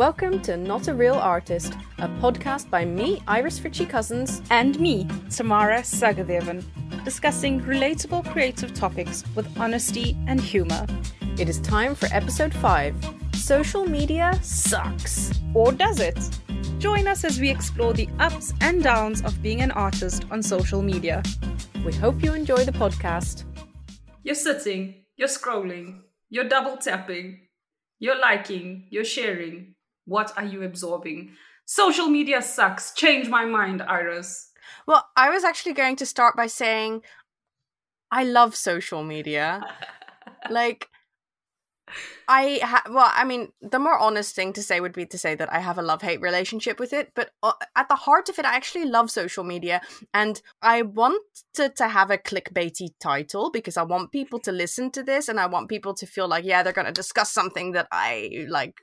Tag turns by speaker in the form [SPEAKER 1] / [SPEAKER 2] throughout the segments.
[SPEAKER 1] welcome to Not a Real Artist, a podcast by me, Iris Fritchie Cousins,
[SPEAKER 2] and me, Tamara Sagadevan, discussing relatable creative topics with honesty and humor.
[SPEAKER 1] It is time for episode 5 Social Media Sucks.
[SPEAKER 2] Or does it? Join us as we explore the ups and downs of being an artist on social media.
[SPEAKER 1] We hope you enjoy the podcast.
[SPEAKER 2] You're sitting, you're scrolling, you're double tapping, you're liking, you're sharing. What are you absorbing? Social media sucks. Change my mind, Iris.
[SPEAKER 1] Well, I was actually going to start by saying I love social media. like, I ha- well, I mean, the more honest thing to say would be to say that I have a love hate relationship with it. But uh, at the heart of it, I actually love social media, and I want to, to have a clickbaity title because I want people to listen to this, and I want people to feel like, yeah, they're going to discuss something that I like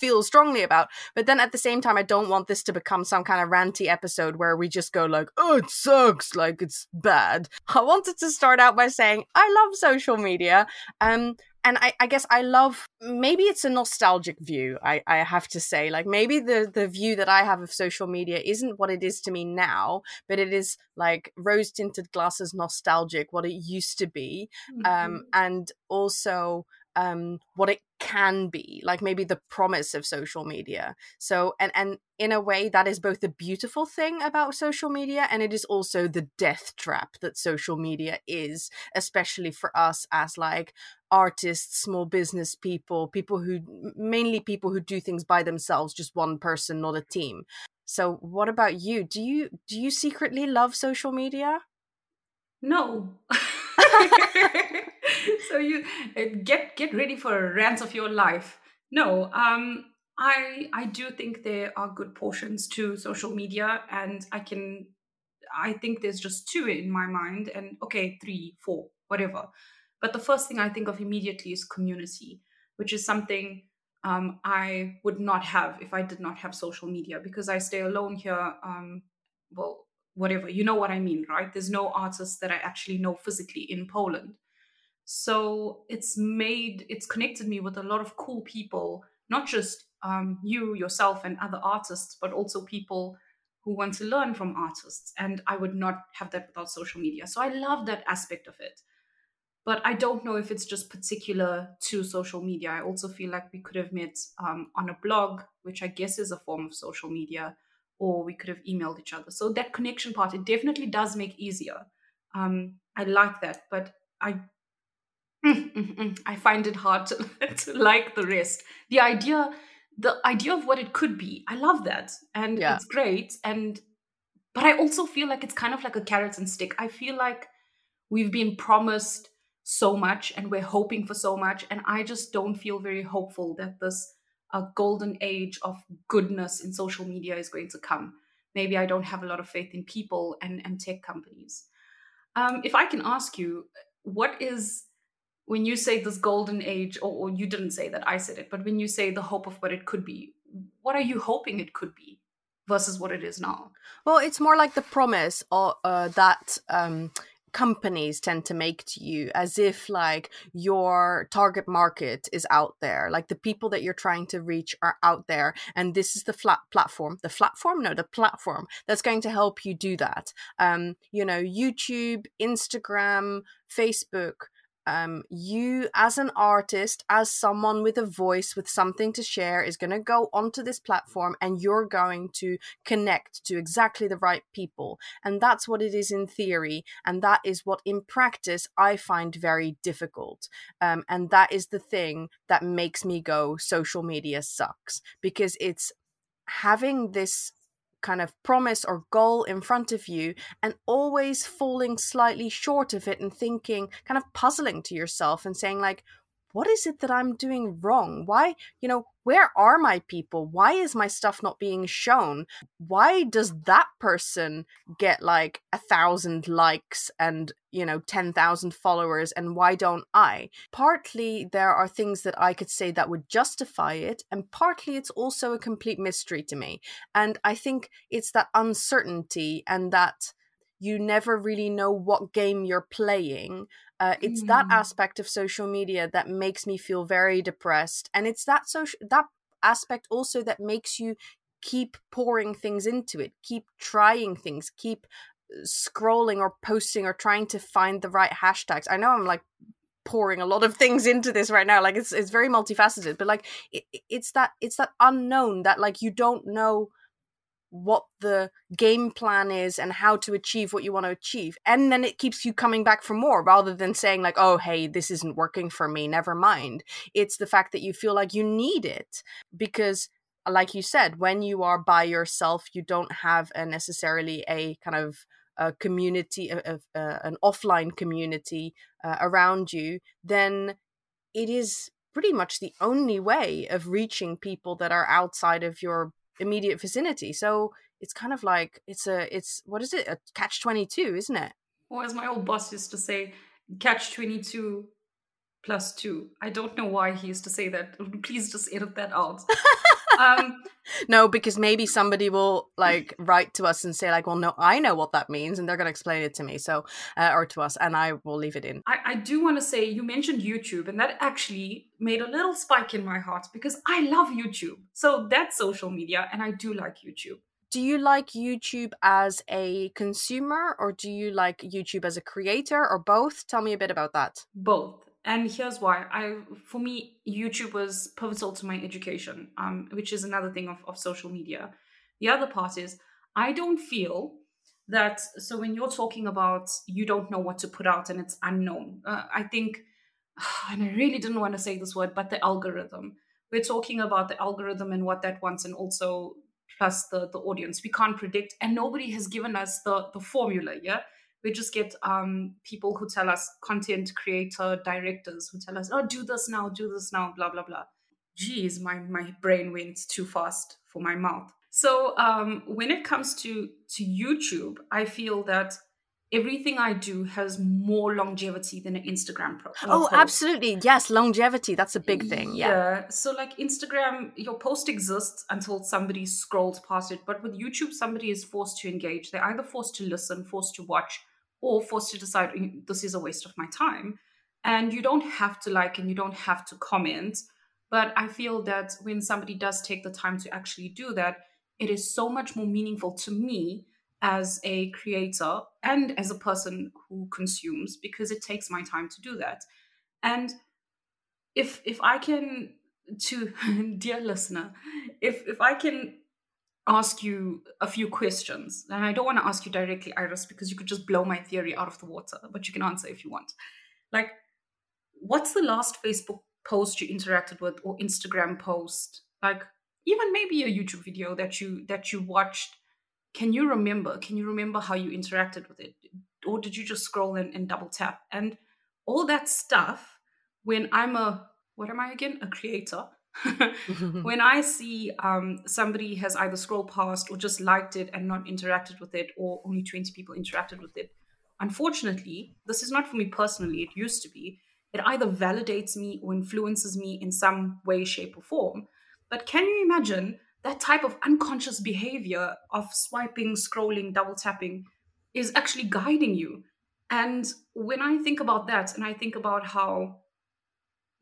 [SPEAKER 1] feel strongly about. But then at the same time, I don't want this to become some kind of ranty episode where we just go like, "Oh, it sucks," like it's bad. I wanted to start out by saying I love social media. Um, and I, I, guess I love maybe it's a nostalgic view, I, I have to say. Like maybe the the view that I have of social media isn't what it is to me now, but it is like rose tinted glasses nostalgic, what it used to be. Um, mm-hmm. Um, and also um what it can be like maybe the promise of social media. So and and in a way that is both the beautiful thing about social media and it is also the death trap that social media is especially for us as like artists small business people people who mainly people who do things by themselves just one person not a team. So what about you? Do you do you secretly love social media?
[SPEAKER 2] No so you uh, get get ready for a rant of your life. No, um, I I do think there are good portions to social media, and I can I think there's just two in my mind, and okay, three, four, whatever. But the first thing I think of immediately is community, which is something um, I would not have if I did not have social media because I stay alone here. Um, well, whatever, you know what I mean, right? There's no artists that I actually know physically in Poland. So it's made, it's connected me with a lot of cool people, not just um, you, yourself, and other artists, but also people who want to learn from artists. And I would not have that without social media. So I love that aspect of it. But I don't know if it's just particular to social media. I also feel like we could have met um, on a blog, which I guess is a form of social media, or we could have emailed each other. So that connection part, it definitely does make easier. Um, I like that, but I I find it hard to, to like the rest. The idea, the idea of what it could be, I love that, and yeah. it's great. And but I also feel like it's kind of like a carrot and stick. I feel like we've been promised so much, and we're hoping for so much, and I just don't feel very hopeful that this a golden age of goodness in social media is going to come. Maybe I don't have a lot of faith in people and, and tech companies. Um, if I can ask you, what is when you say this golden age, or, or, you didn't say that, I said it, but when you say the hope of what it could be, what are you hoping it could be versus what it is now?
[SPEAKER 1] Well, it's more like the promise or uh, that um, companies tend to make to you as if like your target market is out there. Like the people that you're trying to reach are out there and this is the flat platform the platform? No the platform that's going to help you do that. Um you know youtube instagram facebook um, you as an artist, as someone with a voice, with something to share, is going to go onto this platform and you're going to connect to exactly the right people. And that's what it is in theory. And that is what in practice I find very difficult. Um, and that is the thing that makes me go, social media sucks because it's having this kind of promise or goal in front of you and always falling slightly short of it and thinking kind of puzzling to yourself and saying like what is it that I'm doing wrong? Why, you know, where are my people? Why is my stuff not being shown? Why does that person get like a thousand likes and, you know, 10,000 followers and why don't I? Partly there are things that I could say that would justify it, and partly it's also a complete mystery to me. And I think it's that uncertainty and that you never really know what game you're playing uh, it's mm. that aspect of social media that makes me feel very depressed and it's that social that aspect also that makes you keep pouring things into it keep trying things keep uh, scrolling or posting or trying to find the right hashtags i know i'm like pouring a lot of things into this right now like it's it's very multifaceted but like it, it's that it's that unknown that like you don't know what the game plan is and how to achieve what you want to achieve and then it keeps you coming back for more rather than saying like oh hey this isn't working for me never mind. It's the fact that you feel like you need it because like you said when you are by yourself you don't have a necessarily a kind of a community of uh, an offline community uh, around you then it is pretty much the only way of reaching people that are outside of your immediate vicinity. So it's kind of like it's a it's what is it a catch twenty two, isn't it?
[SPEAKER 2] Or as my old boss used to say, catch twenty two plus two. I don't know why he used to say that. Please just edit that out.
[SPEAKER 1] um, no, because maybe somebody will like write to us and say like, "Well, no, I know what that means," and they're going to explain it to me, so uh, or to us, and I will leave it in.
[SPEAKER 2] I, I do want to say you mentioned YouTube, and that actually made a little spike in my heart because I love YouTube. So that's social media, and I do like YouTube.
[SPEAKER 1] Do you like YouTube as a consumer, or do you like YouTube as a creator, or both? Tell me a bit about that.
[SPEAKER 2] Both and here's why. I for me youtube was pivotal to my education um, which is another thing of, of social media. The other part is i don't feel that so when you're talking about you don't know what to put out and it's unknown. Uh, i think and i really didn't want to say this word but the algorithm. We're talking about the algorithm and what that wants and also plus the the audience. We can't predict and nobody has given us the the formula yeah we just get um, people who tell us content creator directors who tell us oh do this now do this now blah blah blah geez my my brain went too fast for my mouth so um, when it comes to to youtube i feel that everything I do has more longevity than an Instagram pro-
[SPEAKER 1] uh, Oh, post. absolutely. Yes, longevity. That's a big thing. Yeah. yeah.
[SPEAKER 2] So, like Instagram, your post exists until somebody scrolls past it. But with YouTube, somebody is forced to engage. They're either forced to listen, forced to watch, or forced to decide this is a waste of my time. And you don't have to like and you don't have to comment. But I feel that when somebody does take the time to actually do that, it is so much more meaningful to me as a creator and as a person who consumes because it takes my time to do that. And if if I can to dear listener, if if I can ask you a few questions. And I don't want to ask you directly, Iris, because you could just blow my theory out of the water, but you can answer if you want. Like, what's the last Facebook post you interacted with or Instagram post? Like, even maybe a YouTube video that you that you watched. Can you remember? Can you remember how you interacted with it? Or did you just scroll and, and double tap? And all that stuff, when I'm a what am I again? A creator when I see um, somebody has either scrolled past or just liked it and not interacted with it, or only 20 people interacted with it, unfortunately, this is not for me personally, it used to be. It either validates me or influences me in some way, shape, or form. But can you imagine that type of unconscious behavior of swiping, scrolling, double tapping is actually guiding you? And when I think about that, and I think about how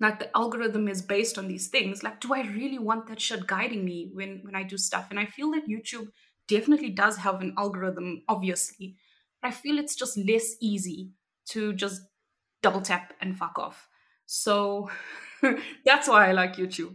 [SPEAKER 2] like the algorithm is based on these things like do i really want that shit guiding me when when i do stuff? And i feel that youtube definitely does have an algorithm obviously but i feel it's just less easy to just double tap and fuck off. So that's why i like youtube.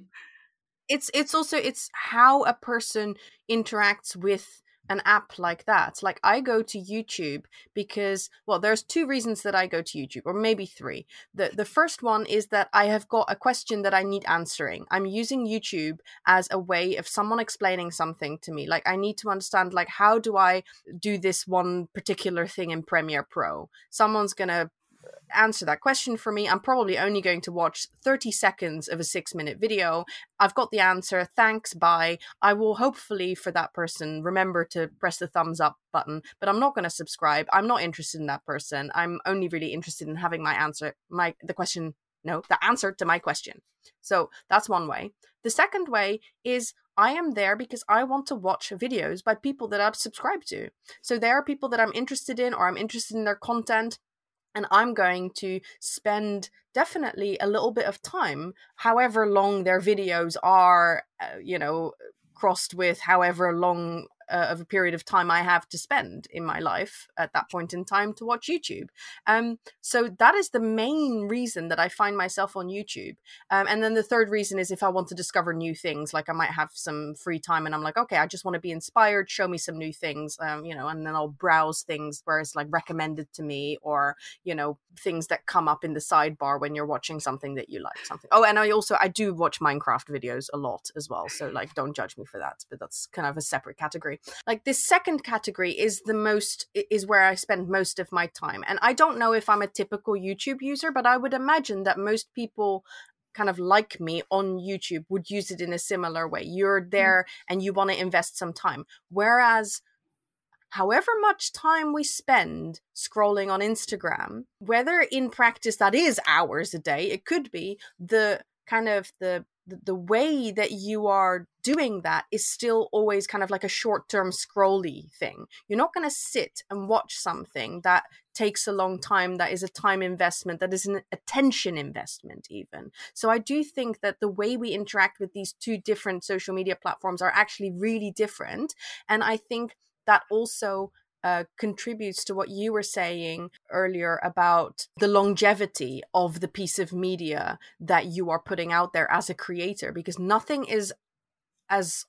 [SPEAKER 1] It's it's also it's how a person interacts with an app like that. Like I go to YouTube because well there's two reasons that I go to YouTube or maybe three. The the first one is that I have got a question that I need answering. I'm using YouTube as a way of someone explaining something to me. Like I need to understand like how do I do this one particular thing in Premiere Pro? Someone's going to answer that question for me. I'm probably only going to watch 30 seconds of a six minute video. I've got the answer. Thanks. Bye. I will hopefully, for that person, remember to press the thumbs up button, but I'm not going to subscribe. I'm not interested in that person. I'm only really interested in having my answer, my, the question, no, the answer to my question. So that's one way. The second way is I am there because I want to watch videos by people that I've subscribed to. So there are people that I'm interested in or I'm interested in their content and I'm going to spend definitely a little bit of time, however long their videos are, uh, you know, crossed with however long uh, of a period of time I have to spend in my life at that point in time to watch YouTube. Um, so that is the main reason that I find myself on YouTube. Um, and then the third reason is if I want to discover new things, like I might have some free time and I'm like, okay, I just want to be inspired, show me some new things, um, you know, and then I'll browse things where it's like recommended to me or, you know, things that come up in the sidebar when you're watching something that you like something. Oh, and I also, I do watch Minecraft videos a lot as well. So like, don't judge me for that, but that's kind of a separate category category. Like this second category is the most is where I spend most of my time. And I don't know if I'm a typical YouTube user, but I would imagine that most people kind of like me on YouTube would use it in a similar way. You're mm. there and you want to invest some time. Whereas however much time we spend scrolling on Instagram, whether in practice that is hours a day, it could be the kind of the the, the way that you are doing that is still always kind of like a short term scrolly thing. You're not going to sit and watch something that takes a long time, that is a time investment, that is an attention investment, even. So I do think that the way we interact with these two different social media platforms are actually really different. And I think that also uh, contributes to what you were saying earlier about the longevity of the piece of media that you are putting out there as a creator, because nothing is as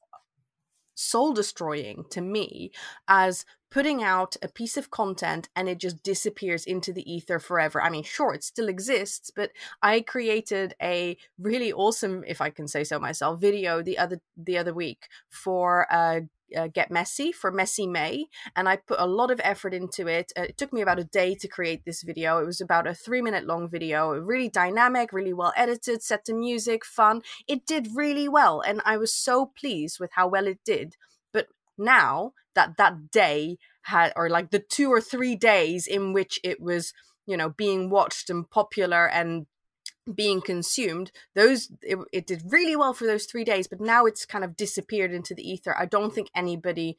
[SPEAKER 1] soul destroying to me as putting out a piece of content and it just disappears into the ether forever. I mean, sure, it still exists, but I created a really awesome, if I can say so myself, video the other the other week for uh, uh, Get Messy for Messy May, and I put a lot of effort into it. Uh, it took me about a day to create this video. It was about a three minute long video, really dynamic, really well edited, set to music, fun. It did really well, and I was so pleased with how well it did. But now that that day had, or like the two or three days in which it was, you know, being watched and popular and being consumed those it, it, did really well for those three days but now it's kind of disappeared into the ether i don't think anybody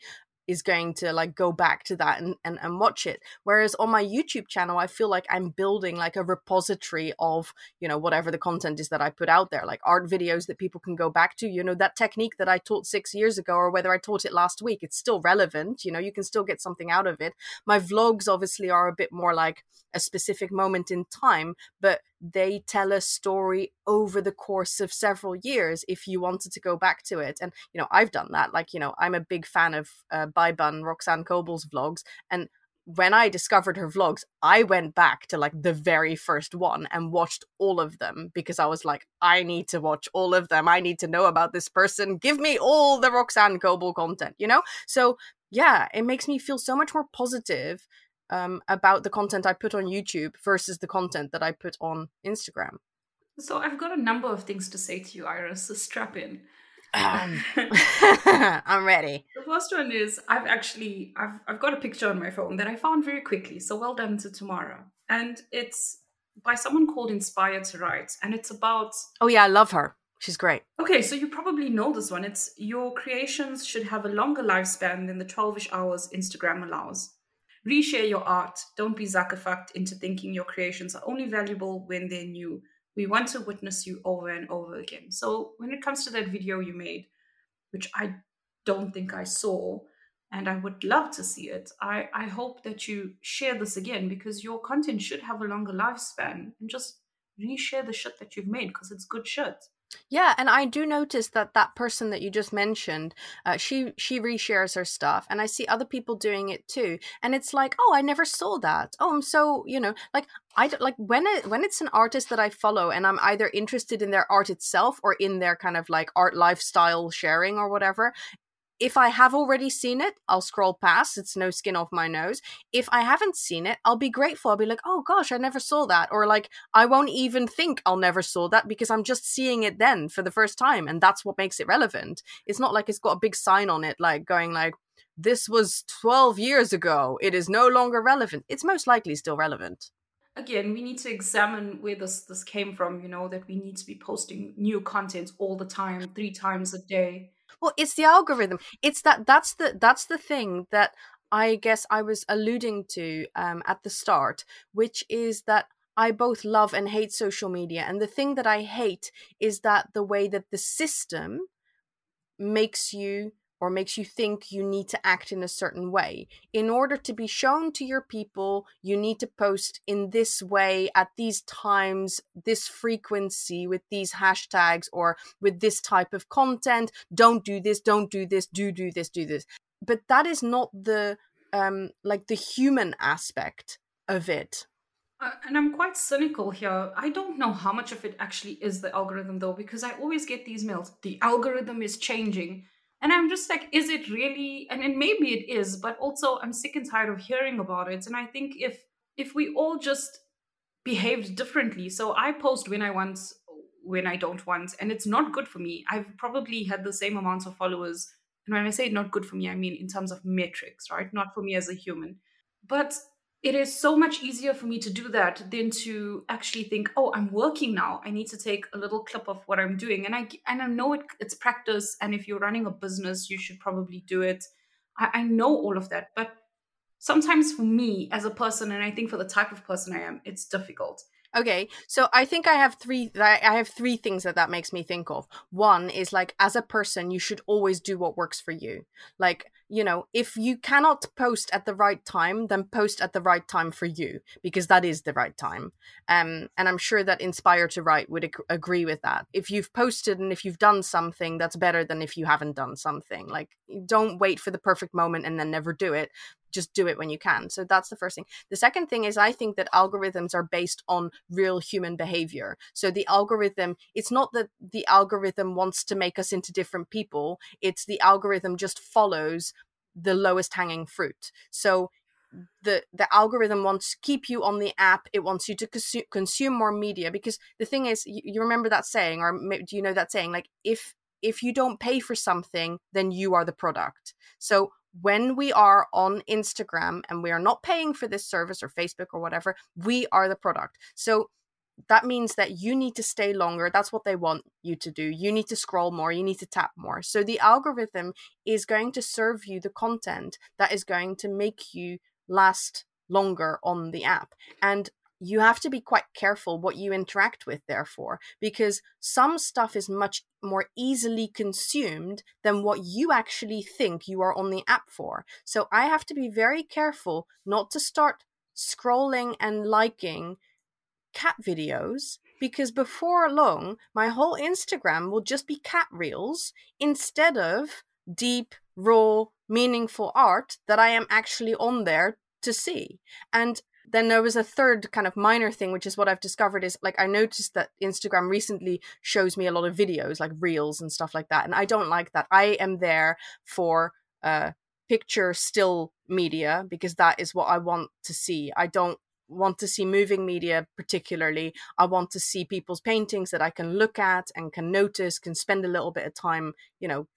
[SPEAKER 1] is going to like go back to that and, and, and watch it. Whereas on my YouTube channel, I feel like I'm building like a repository of, you know, whatever the content is that I put out there, like art videos that people can go back to. You know, that technique that I taught six years ago, or whether I taught it last week, it's still relevant. You know, you can still get something out of it. My vlogs obviously are a bit more like a specific moment in time, but they tell a story over the course of several years if you wanted to go back to it. And you know i've done that. Like you know i'm a big fan of uh, bun roxanne Kobel's vlogs. And when i discovered her vlogs i went back to like the very first one and watched all of them because i was like i need to watch all of them. I need to know about this person. Give me all the roxanne Kobel content you know? So yeah it makes me feel so much more positive um, about the content I put on YouTube versus the content that I put on Instagram.
[SPEAKER 2] So I've got a number of things to say to you, Iris. So strap in.
[SPEAKER 1] Um, I'm ready.
[SPEAKER 2] The first one is I've actually I've I've got a picture on my phone that I found very quickly. So well done to Tamara, and it's by someone called Inspired to Write, and it's about.
[SPEAKER 1] Oh yeah, I love her. She's great.
[SPEAKER 2] Okay, so you probably know this one. It's your creations should have a longer lifespan than the 12ish hours Instagram allows. Reshare your art. Don't be zuckerfucked into thinking your creations are only valuable when they're new. We want to witness you over and over again. So when it comes to that video you made, which I don't think I saw, and I would love to see it. I, I hope that you share this again because your content should have a longer lifespan and just reshare the shit that you've made because it's good shit.
[SPEAKER 1] Yeah, and I do notice that that person that you just mentioned, uh, she she reshares her stuff, and I see other people doing it too. And it's like, oh, I never saw that. Oh, I'm so you know, like I don't, like when it when it's an artist that I follow, and I'm either interested in their art itself or in their kind of like art lifestyle sharing or whatever if I have already seen it, I'll scroll past. It's no skin off my nose. If I haven't seen it, I'll be grateful. I'll be like, oh gosh, I never saw that. Or like, I won't even think I'll never saw that because I'm just seeing it then for the first time. And that's what makes it relevant. It's not like it's got a big sign on it, like going like, this was 12 years ago. It is no longer relevant. It's most likely still relevant
[SPEAKER 2] again we need to examine where this this came from you know that we need to be posting new content all the time three times a day
[SPEAKER 1] well, it's the algorithm. It's that that's the that's the thing that I guess I was alluding to um, at the start, which is that I both love and hate social media. And the thing that I hate is that the way that the system makes you or makes you think you need to act in a certain way. In order to be shown to your people, you need to post in this way at these times, this frequency with these hashtags or with this type of content. Don't do this, don't do this, do do this, do this. But that is not the um like the human aspect of it.
[SPEAKER 2] Uh, and I'm quite cynical here. I don't know how much of it actually is the algorithm, though, because I always get these mails. The algorithm is changing. And I'm just like, is it really? And, and maybe it is, but also I'm sick and tired of hearing about it. And I think if if we all just behaved differently, so I post when I want, when I don't want, and it's not good for me. I've probably had the same amounts of followers. And when I say not good for me, I mean in terms of metrics, right? Not for me as a human. But it is so much easier for me to do that than to actually think oh i'm working now i need to take a little clip of what i'm doing and i and i know it, it's practice and if you're running a business you should probably do it I, I know all of that but sometimes for me as a person and i think for the type of person i am it's difficult
[SPEAKER 1] Okay, so I think I have three. I have three things that that makes me think of. One is like, as a person, you should always do what works for you. Like, you know, if you cannot post at the right time, then post at the right time for you because that is the right time. Um, and I'm sure that Inspire to Write would ag- agree with that. If you've posted and if you've done something, that's better than if you haven't done something. Like, don't wait for the perfect moment and then never do it just do it when you can. So that's the first thing. The second thing is I think that algorithms are based on real human behavior. So the algorithm, it's not that the algorithm wants to make us into different people, it's the algorithm just follows the lowest hanging fruit. So the the algorithm wants to keep you on the app it wants you to consume, consume more media because the thing is you, you remember that saying or do you know that saying like if if you don't pay for something then you are the product so when we are on Instagram and we are not paying for this service or Facebook or whatever, we are the product. So that means that you need to stay longer. That's what they want you to do. You need to scroll more, you need to tap more. So the algorithm is going to serve you the content that is going to make you last longer on the app. And you have to be quite careful what you interact with therefore because some stuff is much more easily consumed than what you actually think you are on the app for so i have to be very careful not to start scrolling and liking cat videos because before long my whole instagram will just be cat reels instead of deep raw meaningful art that i am actually on there to see. And then there was a third kind of minor thing which is what i've discovered is like i noticed that instagram recently shows me a lot of videos like reels and stuff like that and i don't like that. I am there for uh picture still media because that is what i want to see. I don't want to see moving media particularly i want to see people's paintings that i can look at and can notice can spend a little bit of time you know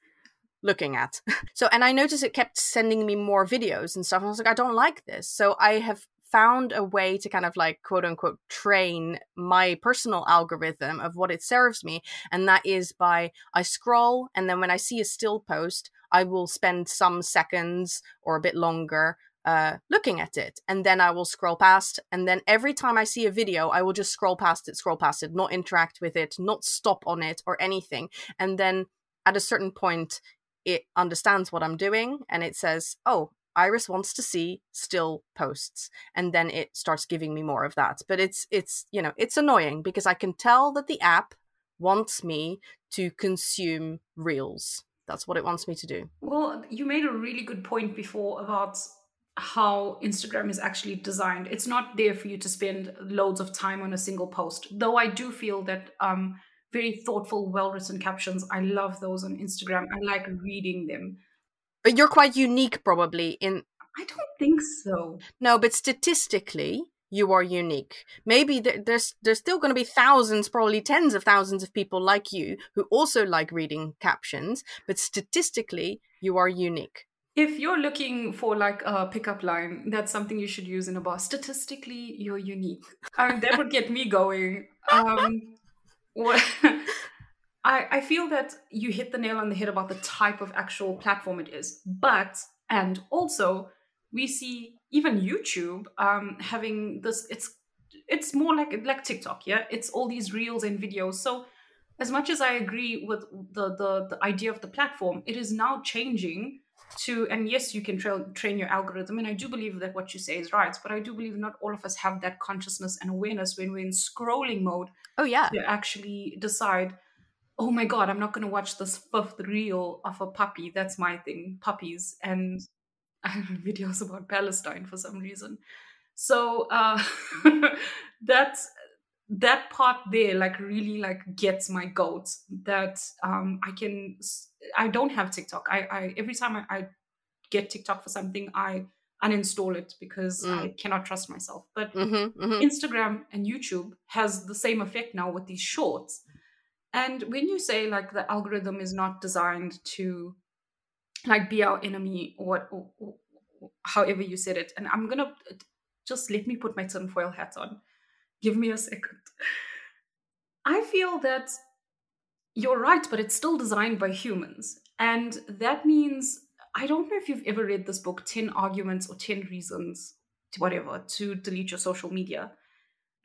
[SPEAKER 1] looking at. So, and I noticed it kept sending me more videos and stuff. I was like, I don't like this. So I have found a way to kind of like quote unquote train my personal algorithm of what it serves me and that is by i scroll and then when i see a still post i will spend some seconds or a bit longer uh, looking at it and then i will scroll past and then every time i see a video i will just scroll past it scroll past it not interact with it not stop on it or anything and then at a certain point it understands what i'm doing and it says oh Iris wants to see still posts and then it starts giving me more of that. But it's it's you know, it's annoying because I can tell that the app wants me to consume reels. That's what it wants me to do.
[SPEAKER 2] Well, you made a really good point before about how Instagram is actually designed. It's not there for you to spend loads of time on a single post. Though I do feel that um very thoughtful, well written captions. I love those on Instagram. I like reading them.
[SPEAKER 1] But you're quite unique, probably in.
[SPEAKER 2] I don't think so.
[SPEAKER 1] No, but statistically, you are unique. Maybe there's there's still going to be thousands, probably tens of thousands of people like you who also like reading captions, but statistically, you are unique.
[SPEAKER 2] If you're looking for like a pickup line, that's something you should use in a bar. Statistically, you're unique. Um, that would get me going. Um, what? I, I feel that you hit the nail on the head about the type of actual platform it is. But, and also, we see even youtube um, having this it's it's more like like tiktok yeah it's all these reels and videos so as much as i agree with the the, the idea of the platform it is now changing to and yes you can tra- train your algorithm and i do believe that what you say is right but i do believe not all of us have that consciousness and awareness when we're in scrolling mode
[SPEAKER 1] oh yeah.
[SPEAKER 2] to actually decide oh my god i'm not going to watch this fifth reel of a puppy. That's my thing puppies and videos about palestine for some reason. So uh that's that part there like really like gets my goat that um i can i don't have tiktok i i every time i, I get tiktok for something i uninstall it because mm. i cannot trust myself but mm-hmm, mm-hmm. instagram and youtube has the same effect now with these shorts and when you say like the algorithm is not designed to like be our enemy or, what, or, or however you said it and i'm gonna just let me put my tinfoil hat on Give me a second. I feel that you're right, but it's still designed by humans. And that means, I don't know if you've ever read this book, 10 Arguments or 10 Reasons, whatever, to delete your social media.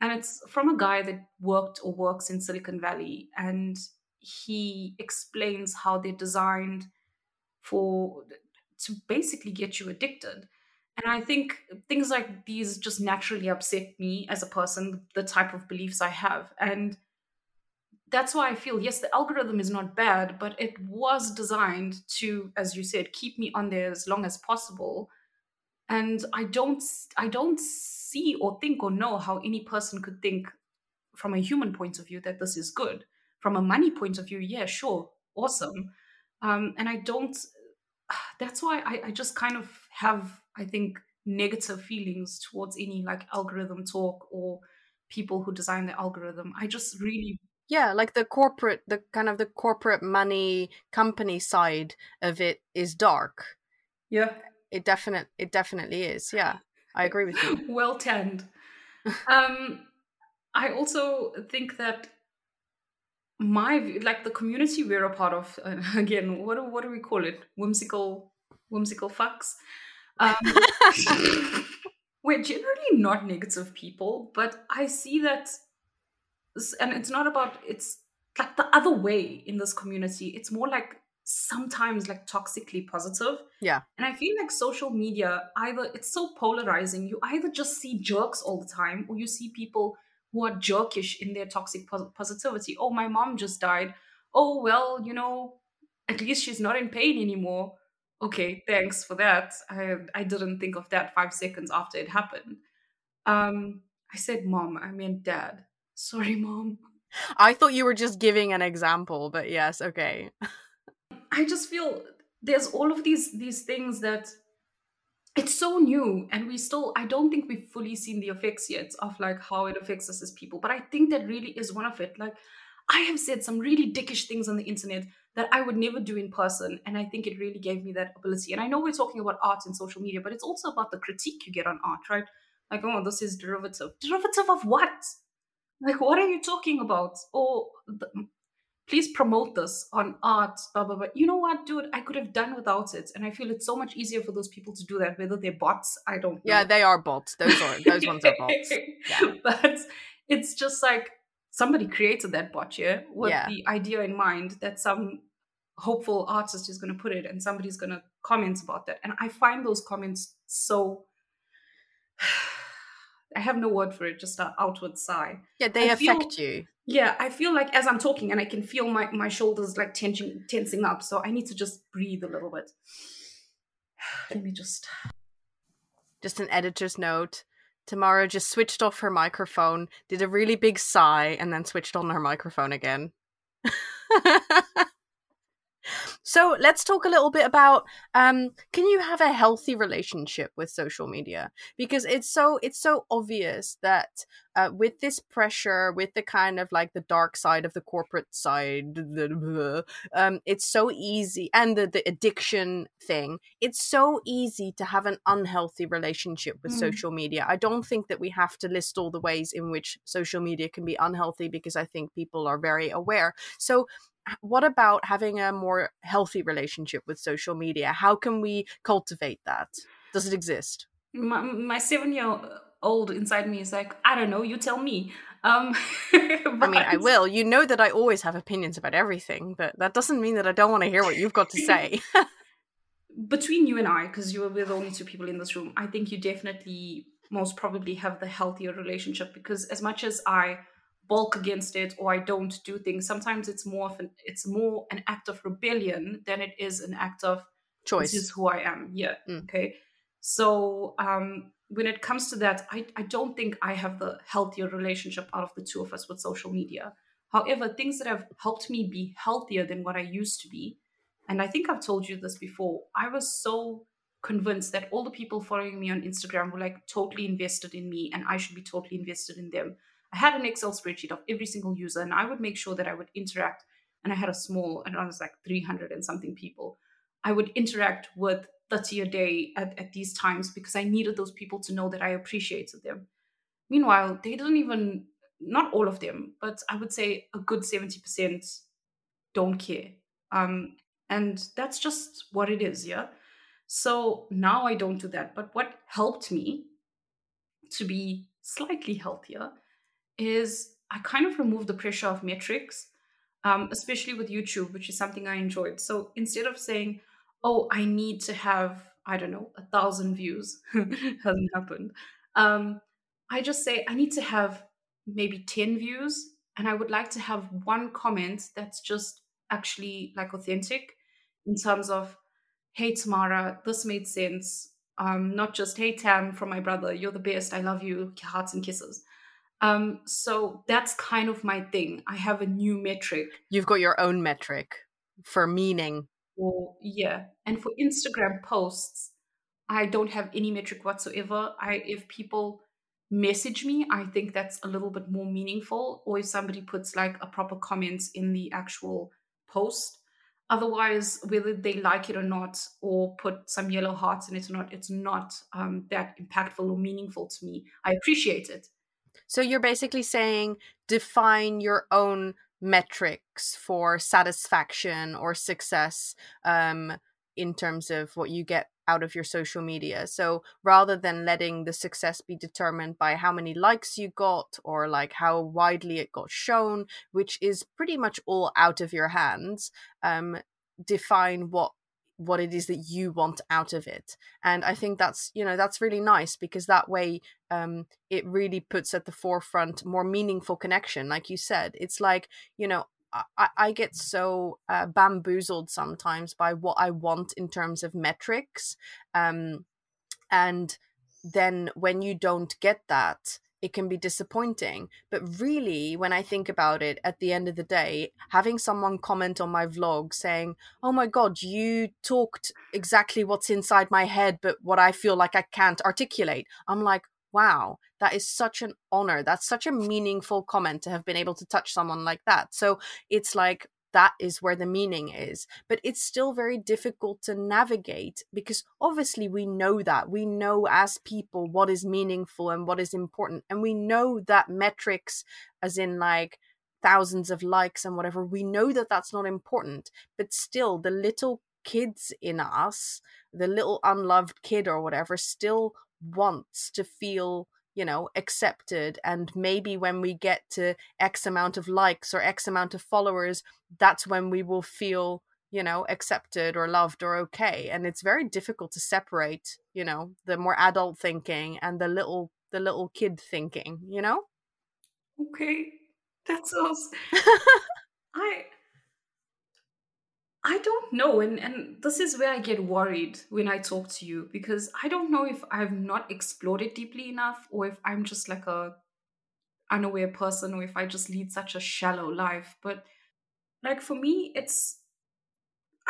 [SPEAKER 2] And it's from a guy that worked or works in Silicon Valley. And he explains how they're designed for to basically get you addicted. And I think things like these just naturally upset me as a person, the type of beliefs I have. And that's why I feel yes, the algorithm is not bad, but it was designed to, as you said, keep me on there as long as possible. And I don't I don't see or think or know how any person could think from a human point of view that this is good. From a money point of view, yeah, sure, awesome. Um, and I don't that's why I, I just kind of have I think, negative feelings towards any like algorithm talk or people who design the algorithm. I just really
[SPEAKER 1] yeah like the corporate the kind of the corporate money company side of it is dark.
[SPEAKER 2] Yeah.
[SPEAKER 1] It definitely it definitely is yeah. I agree with you.
[SPEAKER 2] Well tanned um i also think that my like the community we're a part of uh, again what do, what do we call it? Whimsical whimsical fucks um, we're generally not negative people, but I see that, and it's not about, it's like the other way in this community. It's more like sometimes like toxically positive.
[SPEAKER 1] Yeah.
[SPEAKER 2] And I feel like social media, either it's so polarizing, you either just see jerks all the time or you see people who are jerkish in their toxic pos- positivity. Oh, my mom just died. Oh, well, you know, at least she's not in pain anymore okay, thanks for that. I I didn't think of that five seconds after it happened. Um, I said, Mom, I meant Dad. Sorry, Mom.
[SPEAKER 1] I thought you were just giving an example, but yes, okay.
[SPEAKER 2] I just feel there's all of these these things that it's so new and we still i don't think we've fully seen the effects yet of like how it affects us as people but i think that really is one of it like i have said some really dickish things on the internet that I would never do in person. And I think it really gave me that ability. And I know we're talking about art and social media, but it's also about the critique you get on art, right? Like, oh, this is derivative. Derivative of what? Like, what are you talking about? Or the, please promote this on art, blah, blah, blah. You know what, dude? I could have done without it. And I feel it's so much easier for those people to do that, whether they're bots, I don't know.
[SPEAKER 1] Yeah, they are bots. Those are those ones are bots.
[SPEAKER 2] Yeah. But it's just like somebody created that bot yeah with yeah. the idea in mind that some hopeful artist is going to put it and somebody's going to comment about that. And i find those comments so i have no word for it just an outward sigh.
[SPEAKER 1] Yeah they I affect feel, you.
[SPEAKER 2] Yeah i feel like as i'm talking and i can feel my, my shoulders like tensing tensing up so i need to just breathe a little bit. Let me just
[SPEAKER 1] just an editor's note. Tamara just switched off her microphone, did a really big sigh, and then switched on her microphone again. So let's talk a little bit about um, can you have a healthy relationship with social media? Because it's so it's so obvious that uh, with this pressure, with the kind of like the dark side of the corporate side, um, it's so easy, and the, the addiction thing, it's so easy to have an unhealthy relationship with mm. social media. I don't think that we have to list all the ways in which social media can be unhealthy because I think people are very aware. So what about having a more healthy relationship with social media? How can we cultivate that? Does it exist?
[SPEAKER 2] My, my seven year old inside me is like, I don't know, you tell me. Um,
[SPEAKER 1] I mean, I will. You know that I always have opinions about everything, but that doesn't mean that I don't want to hear what you've got to say.
[SPEAKER 2] Between you and I, because you were with only two people in this room, I think you definitely most probably have the healthier relationship because as much as I bulk against it or I don't do things, sometimes it's more of an it's more an act of rebellion than it is an act of
[SPEAKER 1] choice.
[SPEAKER 2] This is who I am. Yeah. Mm. Okay. So um when it comes to that, I, I don't think I have the healthier relationship out of the two of us with social media. However, things that have helped me be healthier than what I used to be, and I think I've told you this before, I was so convinced that all the people following me on Instagram were like totally invested in me and I should be totally invested in them. I had an Excel spreadsheet of every single user and I would make sure that I would interact. And I had a small, and I was like 300 and something people. I would interact with 30 a day at, at these times because I needed those people to know that I appreciated them. Meanwhile, they don't even, not all of them, but I would say a good 70% don't care. Um, and that's just what it is, yeah? So now I don't do that. But what helped me to be slightly healthier is I kind of removed the pressure of metrics, um, especially with YouTube, which is something I enjoyed. So instead of saying, oh, I need to have, I don't know, a thousand views, hasn't happened. Um, I just say, I need to have maybe 10 views, and I would like to have one comment that's just actually like authentic in terms of, hey, Tamara, this made sense. Um, not just, hey, Tam, from my brother, you're the best, I love you, hearts and kisses. Um, so that's kind of my thing. I have a new metric.
[SPEAKER 1] You've got your own metric for meaning.
[SPEAKER 2] Or yeah. And for instagram posts i don't have any metric whatsoever. I if people message me i think that's a little bit more meaningful. Or if somebody puts like a proper comment in the actual post. Otherwise whether they like it or not or put some yellow hearts in it or not it's not um, that impactful or meaningful to me. I appreciate it
[SPEAKER 1] so you're basically saying define your own metrics for satisfaction or success um, in terms of what you get out of your social media. So rather than letting the success be determined by how many likes you got or like how widely it got shown, which is pretty much all out of your hands, um, define what what it is that you want out of it and i think that's you know that's really nice because that way um it really puts at the forefront more meaningful connection like you said it's like you know I, I get so uh, bamboozled sometimes by what I want in terms of metrics. Um, and then when you don't get that, it can be disappointing. But really, when I think about it, at the end of the day, having someone comment on my vlog saying, Oh my God, you talked exactly what's inside my head, but what I feel like I can't articulate. I'm like, wow, that is such an honor. That's such a meaningful comment to have been able to touch someone like that. So it's like, that is where the meaning is. But it's still very difficult to navigate because obviously we know that. We know as people what is meaningful and what is important. And we know that metrics, as in like thousands of likes and whatever, we know that that's not important. But still, the little kids in us, the little unloved kid or whatever, still wants to feel you know accepted and maybe when we get to x amount of likes or x amount of followers that's when we will feel you know accepted or loved or okay. And it's very difficult to separate you know the more adult thinking and the little the little kid thinking you know?
[SPEAKER 2] Okay. That's awesome i I don't know. And, and this is where I get worried when I talk to you because I don't know if I've not explored it deeply enough or if I'm just like a unaware person or if I just lead such a shallow life. But like for me, it's,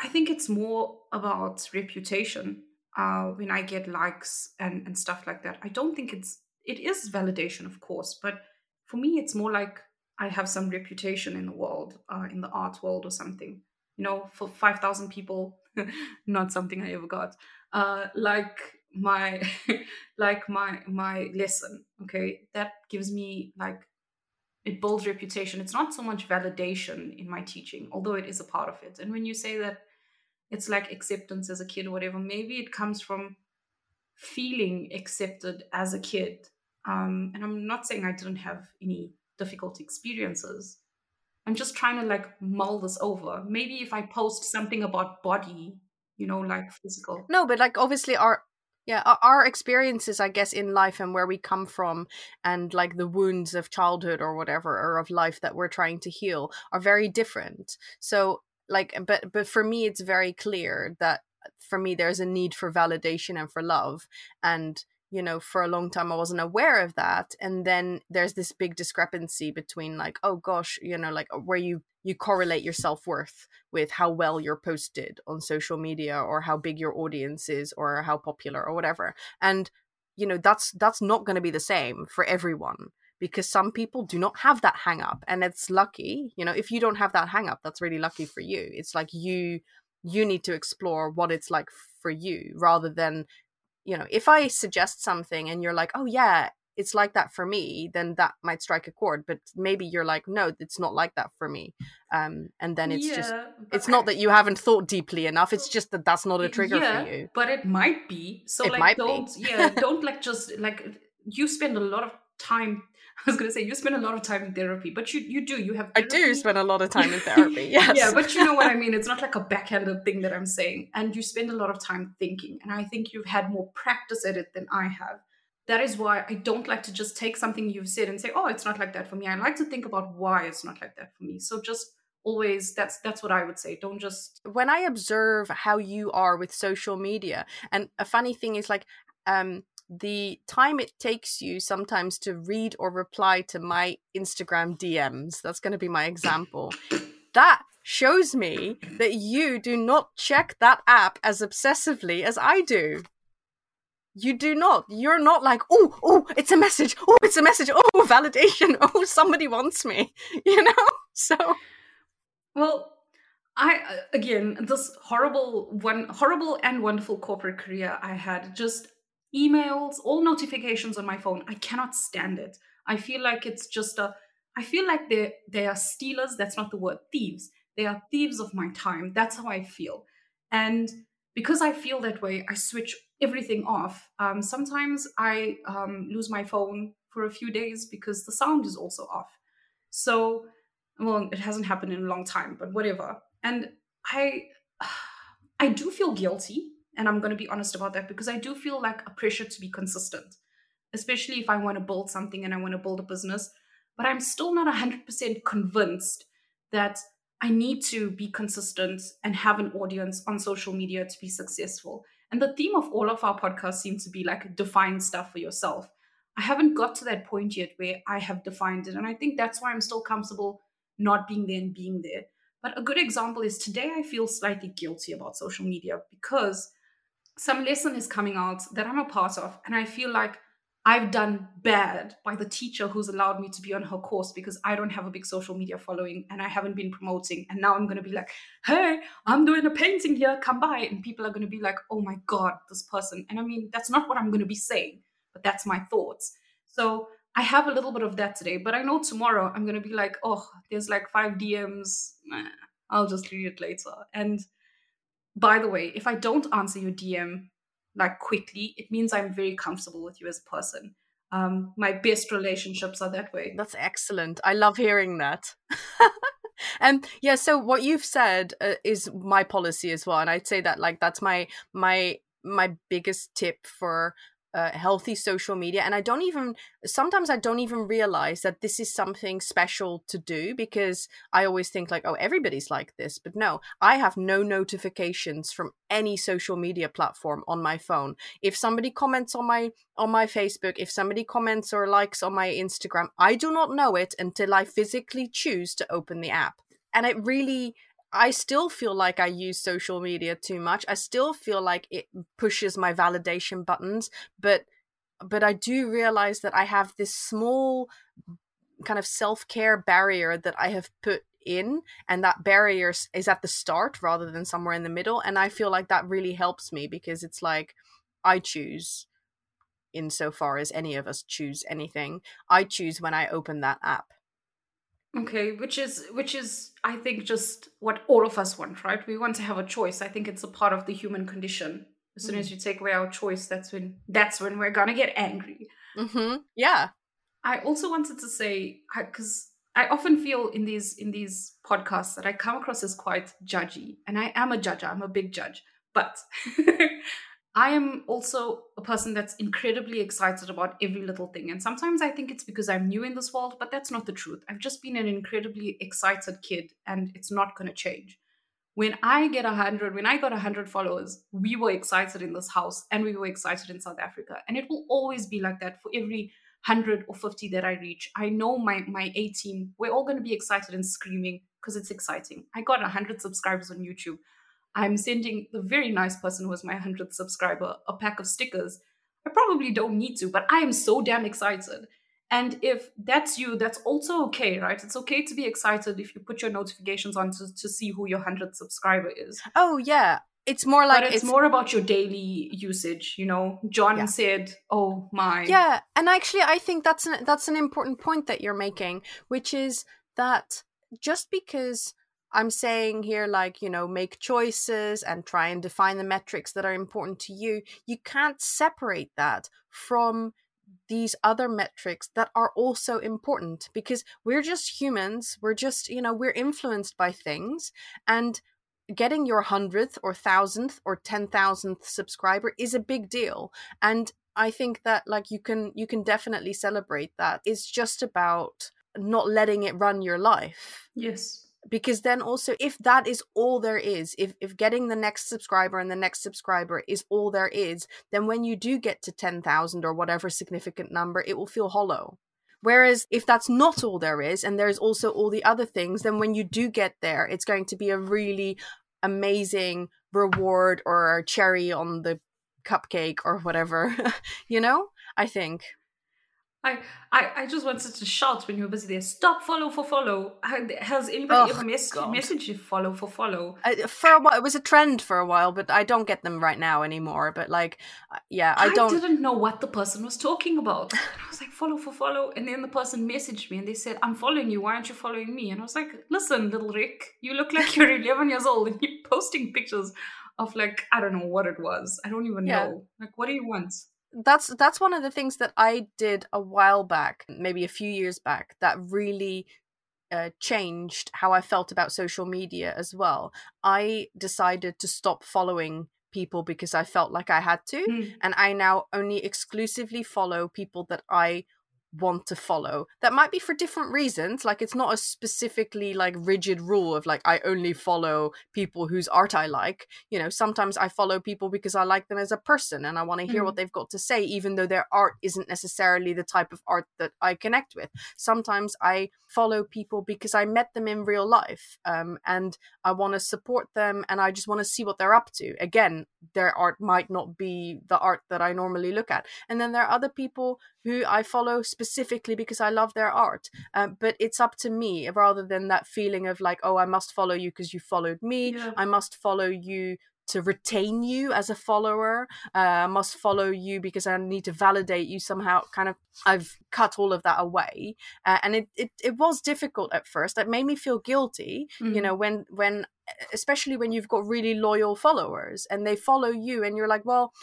[SPEAKER 2] I think it's more about reputation uh, when I get likes and, and stuff like that. I don't think it's, it is validation, of course, but for me, it's more like I have some reputation in the world, uh, in the art world or something you know, for 5,000 people, not something I ever got. Uh, like my, like my, my lesson. Okay. That gives me like, it builds reputation. It's not so much validation in my teaching, although it is a part of it. And when you say that it's like acceptance as a kid or whatever, maybe it comes from feeling accepted as a kid. Um, and I'm not saying I didn't have any difficult experiences. I'm just trying to like mull this over. Maybe if I post something about body, you know, like physical.
[SPEAKER 1] No, but like obviously our yeah our experiences i guess in life and where we come from and like the wounds of childhood or whatever or of life that we're trying to heal are very different so like but but for me it's very clear that uh, for me there's a need for validation and for love and you know for a long time i wasn't aware of that and then there's this big discrepancy between like oh gosh you know like where you you correlate your self-worth with how well you're posted on social media or how big your audience is or how popular or whatever and you know that's that's not going to be the same for everyone because some people do not have that hang up and it's lucky you know if you don't have that hang up that's really lucky for you it's like you you need to explore what it's like for you rather than you know if i suggest something and you're like oh yeah it's like that for me then that might strike a chord but maybe you're like no it's not like that for me um and then it's yeah, just it's not that you haven't thought deeply enough it's just that that's not a trigger yeah, for you
[SPEAKER 2] but it might be so it like don't be. yeah don't like just like you spend a lot of time I was going to say you spend a lot of time in therapy, but you you do you have.
[SPEAKER 1] Therapy. I do spend a lot of time in therapy. Yes.
[SPEAKER 2] yeah, but you know what I mean. It's not like a backhanded thing that I'm saying, and you spend a lot of time thinking, and I think you've had more practice at it than I have that is why I don't like to just take something you've said and say, "Oh, it's not like that for me." I like to think about why it's not like that for me. So just always that's that's what I would say. Don't just
[SPEAKER 1] When I observe how you are with social media, and a funny thing is like um the time it takes you sometimes to read or reply to my Instagram DMs, that's going to be my example. that shows me that you do not check that app as obsessively as I do. You do not. You're not like, oh, oh, it's a message. Oh, it's a message. Oh, validation. Oh, somebody wants me. You know? So.
[SPEAKER 2] Well, I, uh, again, this horrible, one, horrible and wonderful corporate career I had, just emails, all notifications on my phone. I cannot stand it. I feel like it's just a, I feel like they they are stealers. That's not the word, thieves. They are thieves of my time. That's how I feel. And because I feel that way, I switch everything off. Um, sometimes I um, lose my phone for a few days because the sound is also off. So, well, it hasn't happened in a long time, but whatever. And I, I do feel guilty, and I'm going to be honest about that because I do feel like a pressure to be consistent, especially if I want to build something and I want to build a business. But I'm still not 100% convinced that I need to be consistent and have an audience on social media to be successful. And the theme of all of our podcasts seems to be like define stuff for yourself. I haven't got to that point yet where I have defined it. And I think that's why I'm still comfortable not being there and being there. But a good example is today I feel slightly guilty about social media because some lesson is coming out that I'm a part of. And I feel like I've done bad by the teacher who's allowed me to be on her course because I don't have a big social media following and I haven't been promoting. And now I'm going to be like, hey, I'm doing a painting here, come by. And people are going to be like, oh my God, this person. And I mean, that's not what I'm going to be saying, but that's my thoughts. So I have a little bit of that today, but I know tomorrow I'm going to be like, oh, there's like five DMs. I'll just read it later. And by the way, if I don't answer your DM, like quickly, it means I'm very comfortable with you as a person. Um, my best relationships are that way.
[SPEAKER 1] That's excellent. I love hearing that. and yeah, so what you've said uh, is my policy as well, and I'd say that like that's my my my biggest tip for uh, healthy social media and i don't even sometimes i don't even realize that this is something special to do because i always think like oh everybody's like this but no i have no notifications from any social media platform on my phone. If somebody comments on my on my facebook if somebody comments or likes on my instagram i do not know it until i physically choose to open the app. And it really I still feel like I use social media too much. I still feel like it pushes my validation buttons, but but I do realize that I have this small kind of self-care barrier that I have put in and that barrier is at the start rather than somewhere in the middle and I feel like that really helps me because it's like I choose insofar as any of us choose anything. I choose when I open that app
[SPEAKER 2] Okay, which is which is I think just what all of us want, right? We want to have a choice. I think it's a part of the human condition. As soon as you take away our choice, that's when that's when we're gonna get angry.
[SPEAKER 1] Mm-hmm. Yeah.
[SPEAKER 2] I also wanted to say because I often feel in these in these podcasts that I come across as quite judgy, and I am a judge. I'm a big judge, but I am also a person that's incredibly excited about every little thing. And sometimes I think it's because I'm new in this world, but that's not the truth. I've just been an incredibly excited kid, and it's not going to change. When I get a hundred, when I got a hundred followers, we were excited in this house, and we were excited in South Africa, and it will always be like that for every 100 or 50 that I reach. I know my my A team, we're all going to be excited and screaming because it's exciting. I got 100 subscribers on YouTube. I'm sending the very nice person who was my 100th subscriber a pack of stickers. I probably don't need to, but I am so damn excited. And if that's you, that's also okay, right? It's okay to be excited if you put your notifications on to, to see who your 100th subscriber is.
[SPEAKER 1] Oh, yeah it's more like
[SPEAKER 2] but it's, it's, more about your daily usage you know john yeah. said oh my
[SPEAKER 1] yeah and actually i think that's an that's an important point that you're making which is that just because i'm saying here like you know make choices and try and define the metrics that are important to you you can't separate that from these other metrics that are also important because we're just humans we're just you know we're influenced by things and getting your hundredth or thousandth or ten thousandth subscriber is a big deal and i think that like you can you can definitely celebrate that. It's just about not letting it run your life.
[SPEAKER 2] Yes
[SPEAKER 1] because then also if that is all there is if if getting the next subscriber and the next subscriber is all there is then when you do get to 10,000 or whatever significant number it will feel hollow Whereas if that's not all there is, and there's also all the other things, then when you do get there, it's going to be a really amazing reward or cherry on the cupcake or whatever, you know? I think.
[SPEAKER 2] I, I, I just wanted to shout when you were busy there. Stop follow for follow. Has anybody oh, ever mess- messaged you follow for follow?
[SPEAKER 1] For a while, it was a trend for a while, but I don't get them right now anymore. But like, uh, yeah, I, I don't.
[SPEAKER 2] I didn't know what the person was talking about. I was like follow for follow, and then the person messaged me and they said, "I'm following you. Why aren't you following me?" And I was like, "Listen, little Rick, you look like you're 11 years old and you're posting pictures of like I don't know what it was. I don't even yeah. know. Like, what do you want?"
[SPEAKER 1] That's that's one of the things that I did a while back, maybe a few years back, that really uh, changed how I felt about social media as well. I decided to stop following people because I felt like I had to, mm. and I now only exclusively follow people that I want to follow. That might be for different reasons like it's not a specifically like rigid rule of like i only follow people whose art i like. You know sometimes i follow people because i like them as a person and i want to hear mm. what they've got to say even though their art isn't necessarily the type of art that i connect with. Sometimes i follow people because i met them in real life um, and i want to support them and i just want to see what they're up to. Again their art might not be the art that i normally look at. And then there are other people who i follow specifically because I love their art. Um, but it's up to me rather than that feeling of like, oh, I must follow you because you followed me. Yeah. I must follow you to retain you as a follower. Uh, I must follow you because I need to validate you somehow. Kind of, I've cut all of that away, uh, and it, it it was difficult at first. It made me feel guilty. Mm-hmm. You know, when when especially when you've got really loyal followers and they follow you, and you're like, well,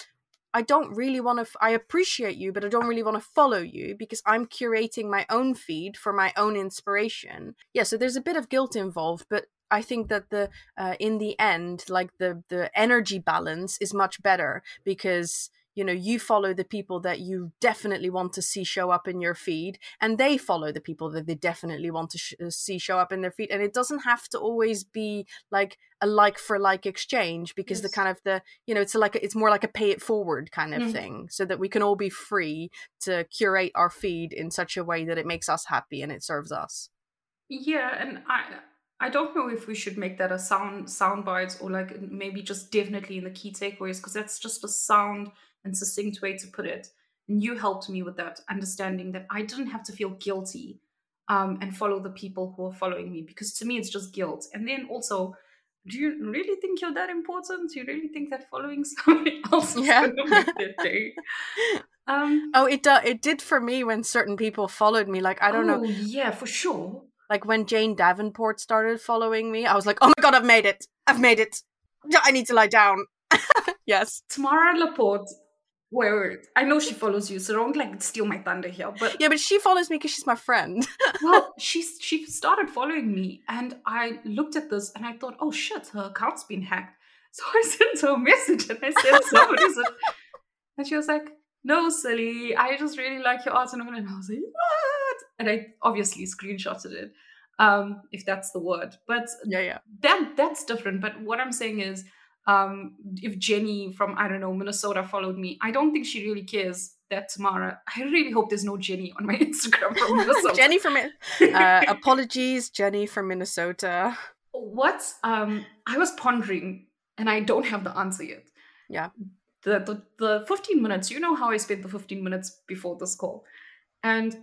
[SPEAKER 1] I don't really want to. F- I appreciate you, but I don't really want to follow you because I'm curating my own feed for my own inspiration. Yeah, so there's a bit of guilt involved, but I think that the uh, in the end, like the the energy balance is much better because you know you follow the people that you definitely want to see show up in your feed and they follow the people that they definitely want to sh- uh, see show up in their feed and it doesn't have to always be like a like for like exchange because yes. the kind of the you know it's like a, it's more like a pay it forward kind of mm. thing so that we can all be free to curate our feed in such a way that it makes us happy and it serves us
[SPEAKER 2] yeah and i I don't know if we should make that a sound sound bites or like maybe just definitely in the key takeaways because that's just a sound and succinct way to put it. And you helped me with that understanding that I didn't have to feel guilty um, and follow the people who are following me because to me it's just guilt. And then also, do you really think you're that important? Do you really think that following somebody else is yeah. gonna make their day?
[SPEAKER 1] Um, oh, it uh, it did for me when certain people followed me. Like I don't oh, know.
[SPEAKER 2] Yeah, for sure.
[SPEAKER 1] Like when Jane Davenport started following me, I was like, "Oh my god, I've made it! I've made it! I need to lie down." yes.
[SPEAKER 2] Tamara Laporte. Wait, I know she follows you, so don't like steal my thunder here. But
[SPEAKER 1] yeah, but she follows me because she's my friend.
[SPEAKER 2] well, she's she started following me, and I looked at this and I thought, oh shit, her account's been hacked. So I sent her a message and I said, somebody's it? And she was like, no, silly, I just really like your art. And I was like, what? And I obviously screenshotted it, um, if that's the word. But
[SPEAKER 1] yeah, yeah.
[SPEAKER 2] That that's different. But what I'm saying is, um, if Jenny from I don't know Minnesota followed me, I don't think she really cares that Tamara. I really hope there's no Jenny on my Instagram from Minnesota.
[SPEAKER 1] Jenny from uh, apologies, Jenny from Minnesota.
[SPEAKER 2] What um, I was pondering, and I don't have the answer yet.
[SPEAKER 1] Yeah,
[SPEAKER 2] the, the the 15 minutes. You know how I spent the 15 minutes before this call, and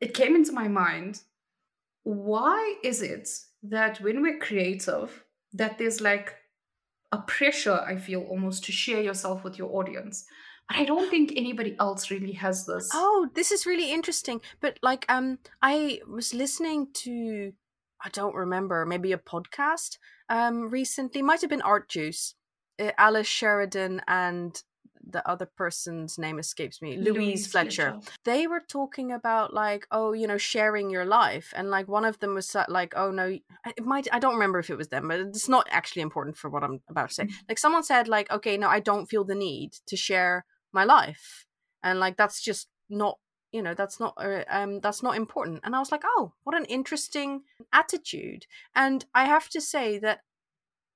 [SPEAKER 2] it came into my mind. Why is it that when we're creative, that there's like a pressure, I feel almost to share yourself with your audience. But I don't think anybody else really has this.
[SPEAKER 1] Oh, this is really interesting. But like um I was listening to I don't remember, maybe a podcast um recently, might have been Art Juice. Uh, Alice Sheridan and the other person's name escapes me louise, louise fletcher. fletcher. they were talking about like oh you know sharing your life and like one of them was like oh no it might i don't remember if it was them but it's not actually important for what i'm about to say mm-hmm. like someone said like okay no i don't feel the need to share my life and like that's just not you know that's not uh, um that's not important and i was like oh what an interesting attitude and i have to say that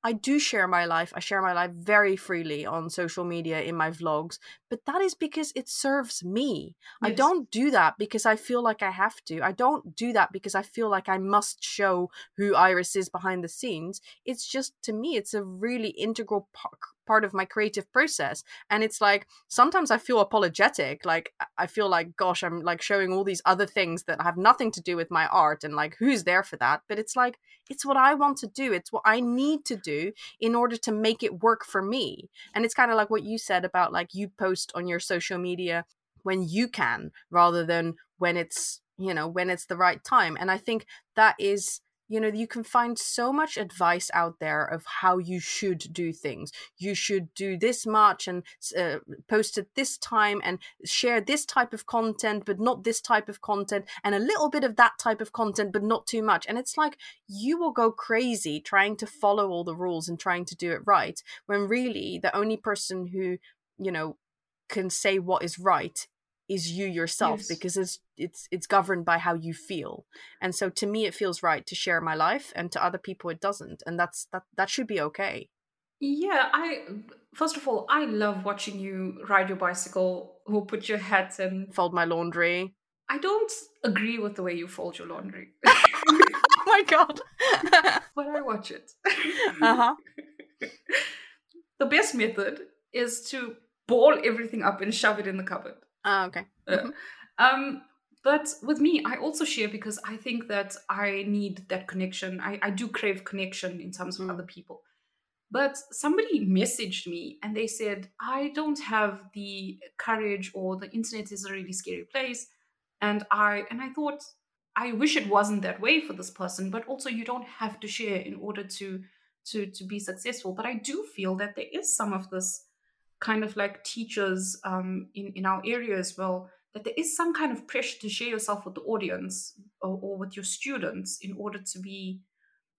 [SPEAKER 1] I do share my life. I share my life very freely on social media in my vlogs, but that is because it serves me. Yes. I don't do that because I feel like I have to. I don't do that because I feel like I must show who Iris is behind the scenes. It's just to me, it's a really integral part part of my creative process and it's like sometimes i feel apologetic like i feel like gosh i'm like showing all these other things that have nothing to do with my art and like who's there for that but it's like it's what i want to do it's what i need to do in order to make it work for me. And it's kind of like what you said about like you post on your social media when you can rather than when it's you know when it's the right time. And i think that is you know you can find so much advice out there of how you should do things. You should do this much and uh, post at this time and share this type of content but not this type of content and a little bit of that type of content but not too much. And it's like you will go crazy trying to follow all the rules and trying to do it right when really the only person who you know can say what is right is you yourself yes. because it's it's it's governed by how you feel. And so to me it feels right to share my life and to other people it doesn't and that's that that should be okay.
[SPEAKER 2] Yeah i first of all i love watching you ride your bicycle or put your hat and
[SPEAKER 1] fold my laundry.
[SPEAKER 2] I don't agree with the way you fold your laundry.
[SPEAKER 1] Oh my god.
[SPEAKER 2] But i watch it.
[SPEAKER 1] Uh-huh.
[SPEAKER 2] The best method is to ball everything up and shove it in the cupboard
[SPEAKER 1] Oh, okay. Mm-hmm.
[SPEAKER 2] Um, but with me, I also share because I think that I need that connection. I, I do crave connection in terms of mm. other people. But somebody messaged me and they said, I don't have the courage or the internet is a really scary place. And I and I thought, I wish it wasn't that way for this person, but also you don't have to share in order to to to be successful. But I do feel that there is some of this kind of like teachers um, in in our area as well that there is some kind of pressure to share yourself with the audience or, or with your students in order to be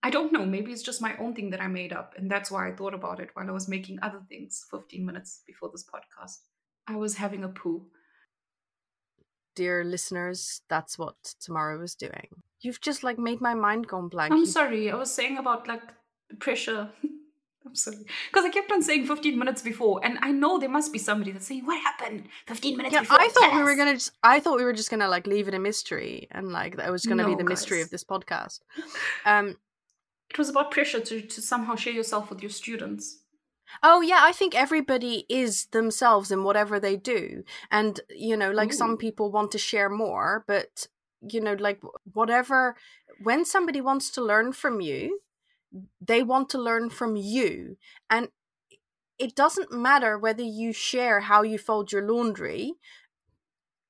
[SPEAKER 2] I don't know, maybe it's just my own thing that I made up. And that's why I thought about it while I was making other things 15 minutes before this podcast. I was having a poo.
[SPEAKER 1] Dear listeners, that's what Tamara is doing. You've just like made my mind go blank.
[SPEAKER 2] I'm sorry. I was saying about like pressure. I'm sorry. Because I kept on saying 15 minutes before, and I know there must be somebody that's saying, What happened 15 minutes
[SPEAKER 1] yeah,
[SPEAKER 2] before?
[SPEAKER 1] I thought we were gonna just I thought we were just gonna like leave it a mystery and like that was gonna no, be the guys. mystery of this podcast. Um
[SPEAKER 2] it was about pressure to, to somehow share yourself with your students.
[SPEAKER 1] Oh yeah, I think everybody is themselves in whatever they do. And you know, like Ooh. some people want to share more, but you know, like whatever when somebody wants to learn from you, they want to learn from you. And it doesn't matter whether you share how you fold your laundry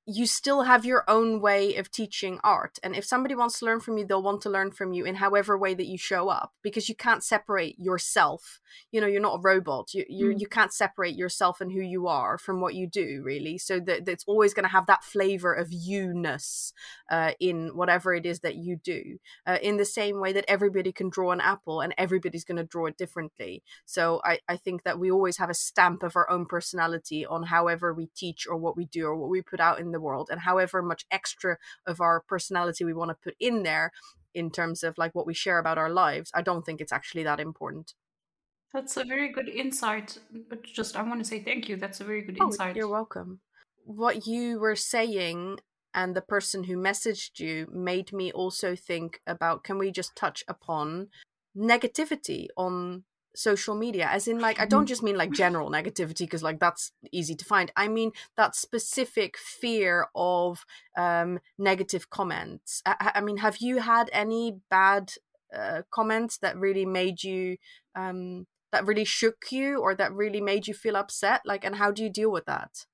[SPEAKER 1] you still have your own way of teaching art. And if somebody wants to learn from you they'll want to learn from you in however way that you show up because you can't separate yourself. You know you're not a robot. You you, mm. you can't separate yourself and who you are from what you do really. So that it's always going to have that flavor of you-ness uh, in whatever it is that you do uh, in the same way that everybody can draw an apple and everybody's going to draw it differently. So I, I think that we always have a stamp of our own personality on however we teach or what we do or what we put out in the world and however much extra of our personality we want to put in there in terms of like what we share about our lives i don't think it's actually that important.
[SPEAKER 2] That's a very good insight but just i want to say thank you that's a very good
[SPEAKER 1] oh,
[SPEAKER 2] insight.
[SPEAKER 1] you're welcome. What you were saying and the person who messaged you made me also think about can we just touch upon negativity on social media as in like i don't mm-hmm. just mean like general negativity because like that's easy to find. I mean that specific fear of um negative comments. I, I mean have you had any bad uh, comments that really made you um that really shook you or that really made you feel upset? Like and how do you deal with that?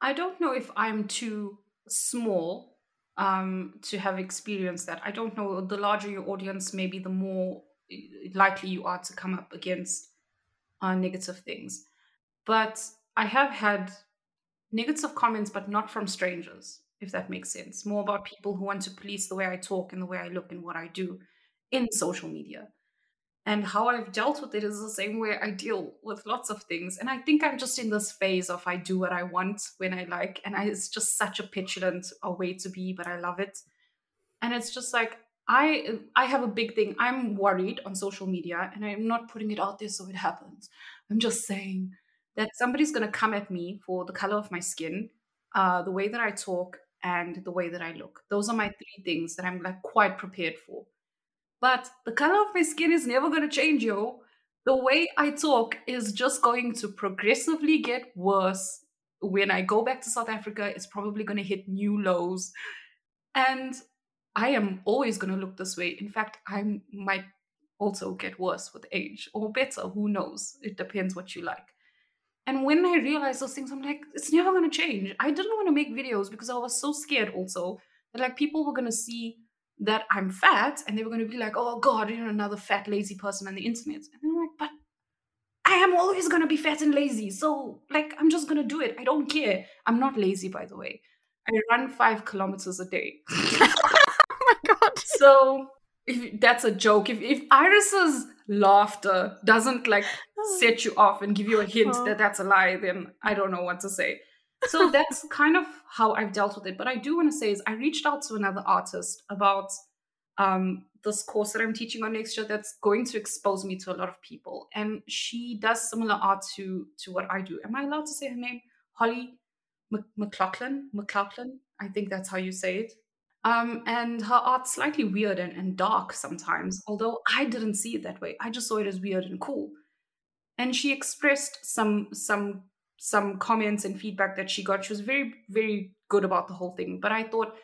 [SPEAKER 2] I don't know if i'm too small um to have experienced that. I don't know. The larger your audience maybe the more likely you are to come up against uh, negative things. But I have had negative comments, but not from strangers, if that makes sense. More about people who want to police the way I talk and the way I look and what I do in social media. And how I've dealt with it is the same way I deal with lots of things. And I think I'm just in this phase of I do what I want when I like. And I, it's just such a petulant a way to be, but I love it. And it's just like, I I have a big thing. I'm worried on social media and I'm not putting it out there so it happens. I'm just saying that somebody's going to come at me for the color of my skin, uh, the way that I talk, and the way that I look. Those are my three things that I'm like quite prepared for. But the color of my skin is never going to change, yo. The way I talk is just going to progressively get worse. When I go back to South Africa, it's probably going to hit new lows. And I am always going to look this way. In fact, I might also get worse with age or better. Who knows? It depends what you like. And when I realized those things, I'm like, it's never going to change. I didn't want to make videos because I was so scared also that like people were going to see that I'm fat and they were going to be like, oh God, you're another fat, lazy person on the internet. And I'm like, but I am always going to be fat and lazy. So like, I'm just going to do it. I don't care. I'm not lazy, by the way. I run five kilometers a day. So if that's a joke, if if Iris's laughter doesn't like set you off and give you a hint that that's a lie, then I don't know what to say. So that's kind of how I've dealt with it. But I do want to say is I reached out to another artist about um, this course that I'm teaching on next year that's going to expose me to a lot of people. And she does similar art to to what I do. Am I allowed to say her name? Holly McLaughlin? McLaughlin? I think that's how you say it. Um, and her art's slightly weird and, and dark sometimes, although I didn't see it that way. I just saw it as weird and cool. And she expressed some some some comments and feedback that she got. She was very, very good about the whole thing. But I thought,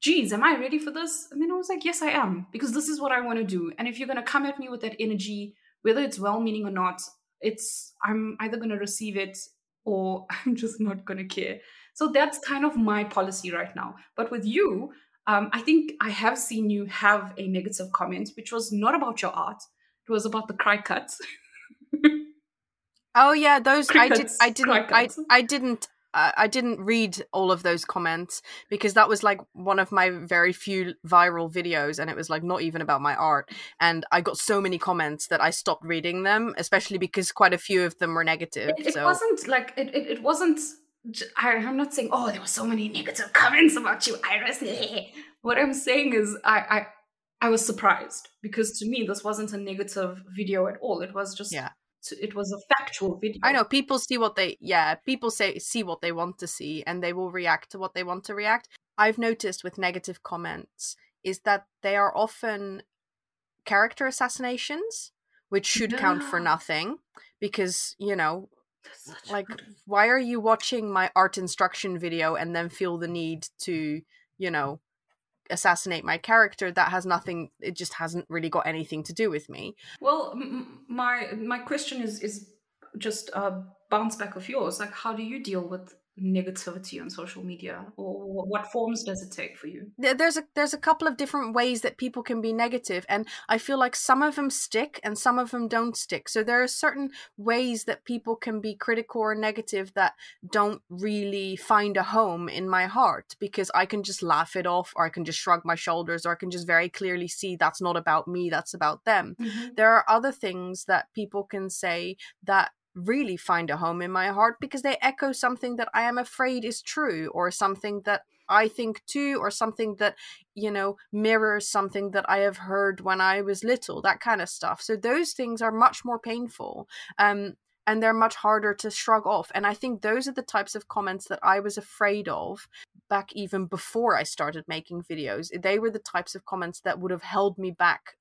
[SPEAKER 2] geez, am I ready for this? And then I was like, yes, I am, because this is what I want to do. And if you're gonna come at me with that energy, whether it's well meaning or not, it's I'm either gonna receive it or I'm just not gonna care. So that's kind of my policy right now. But with you, um, I think I have seen you have a negative comment, which was not about your art. It was about the cry cuts.
[SPEAKER 1] oh yeah, those I did. I didn't. I, I didn't. Uh, I didn't read all of those comments because that was like one of my very few viral videos, and it was like not even about my art. And I got so many comments that I stopped reading them, especially because quite a few of them were negative.
[SPEAKER 2] It, it
[SPEAKER 1] so.
[SPEAKER 2] wasn't like it, it. It wasn't I, am not saying, oh, there were so many negative comments about you, Iris. what I'm saying is, I, I, I was surprised because to me, this wasn't a negative video at all. It was just,
[SPEAKER 1] yeah,
[SPEAKER 2] it was a factual video.
[SPEAKER 1] I know people see what they, yeah, people say see what they want to see, and they will react to what they want to react. I've noticed with negative comments is that they are often character assassinations, which should count for nothing because you know like why are you watching my art instruction video and then feel the need to you know assassinate my character? That has nothing it just hasn't really got anything to do with me.
[SPEAKER 2] Well m- my my question is is just a bounce back of yours. Like how do you deal with negativity on social media or what forms does it take for you?
[SPEAKER 1] There's a there's a couple of different ways that people can be negative and i feel like some of them stick and some of them don't stick. So there are certain ways that people can be critical or negative that don't really find a home in my heart because i can just laugh it off or i can just shrug my shoulders or i can just very clearly see that's not about me that's about them. Mm-hmm. there are other things that people can say that really find a home in my heart because they echo something that I am afraid is true or something that I think too, or something that, you know, mirrors something that I have heard when I was little, that kind of stuff. So those things are much more painful. Um, and they're much harder to shrug off. And I think those are the types of comments that I was afraid of back even before I started making videos. They were the types of comments that would have held me back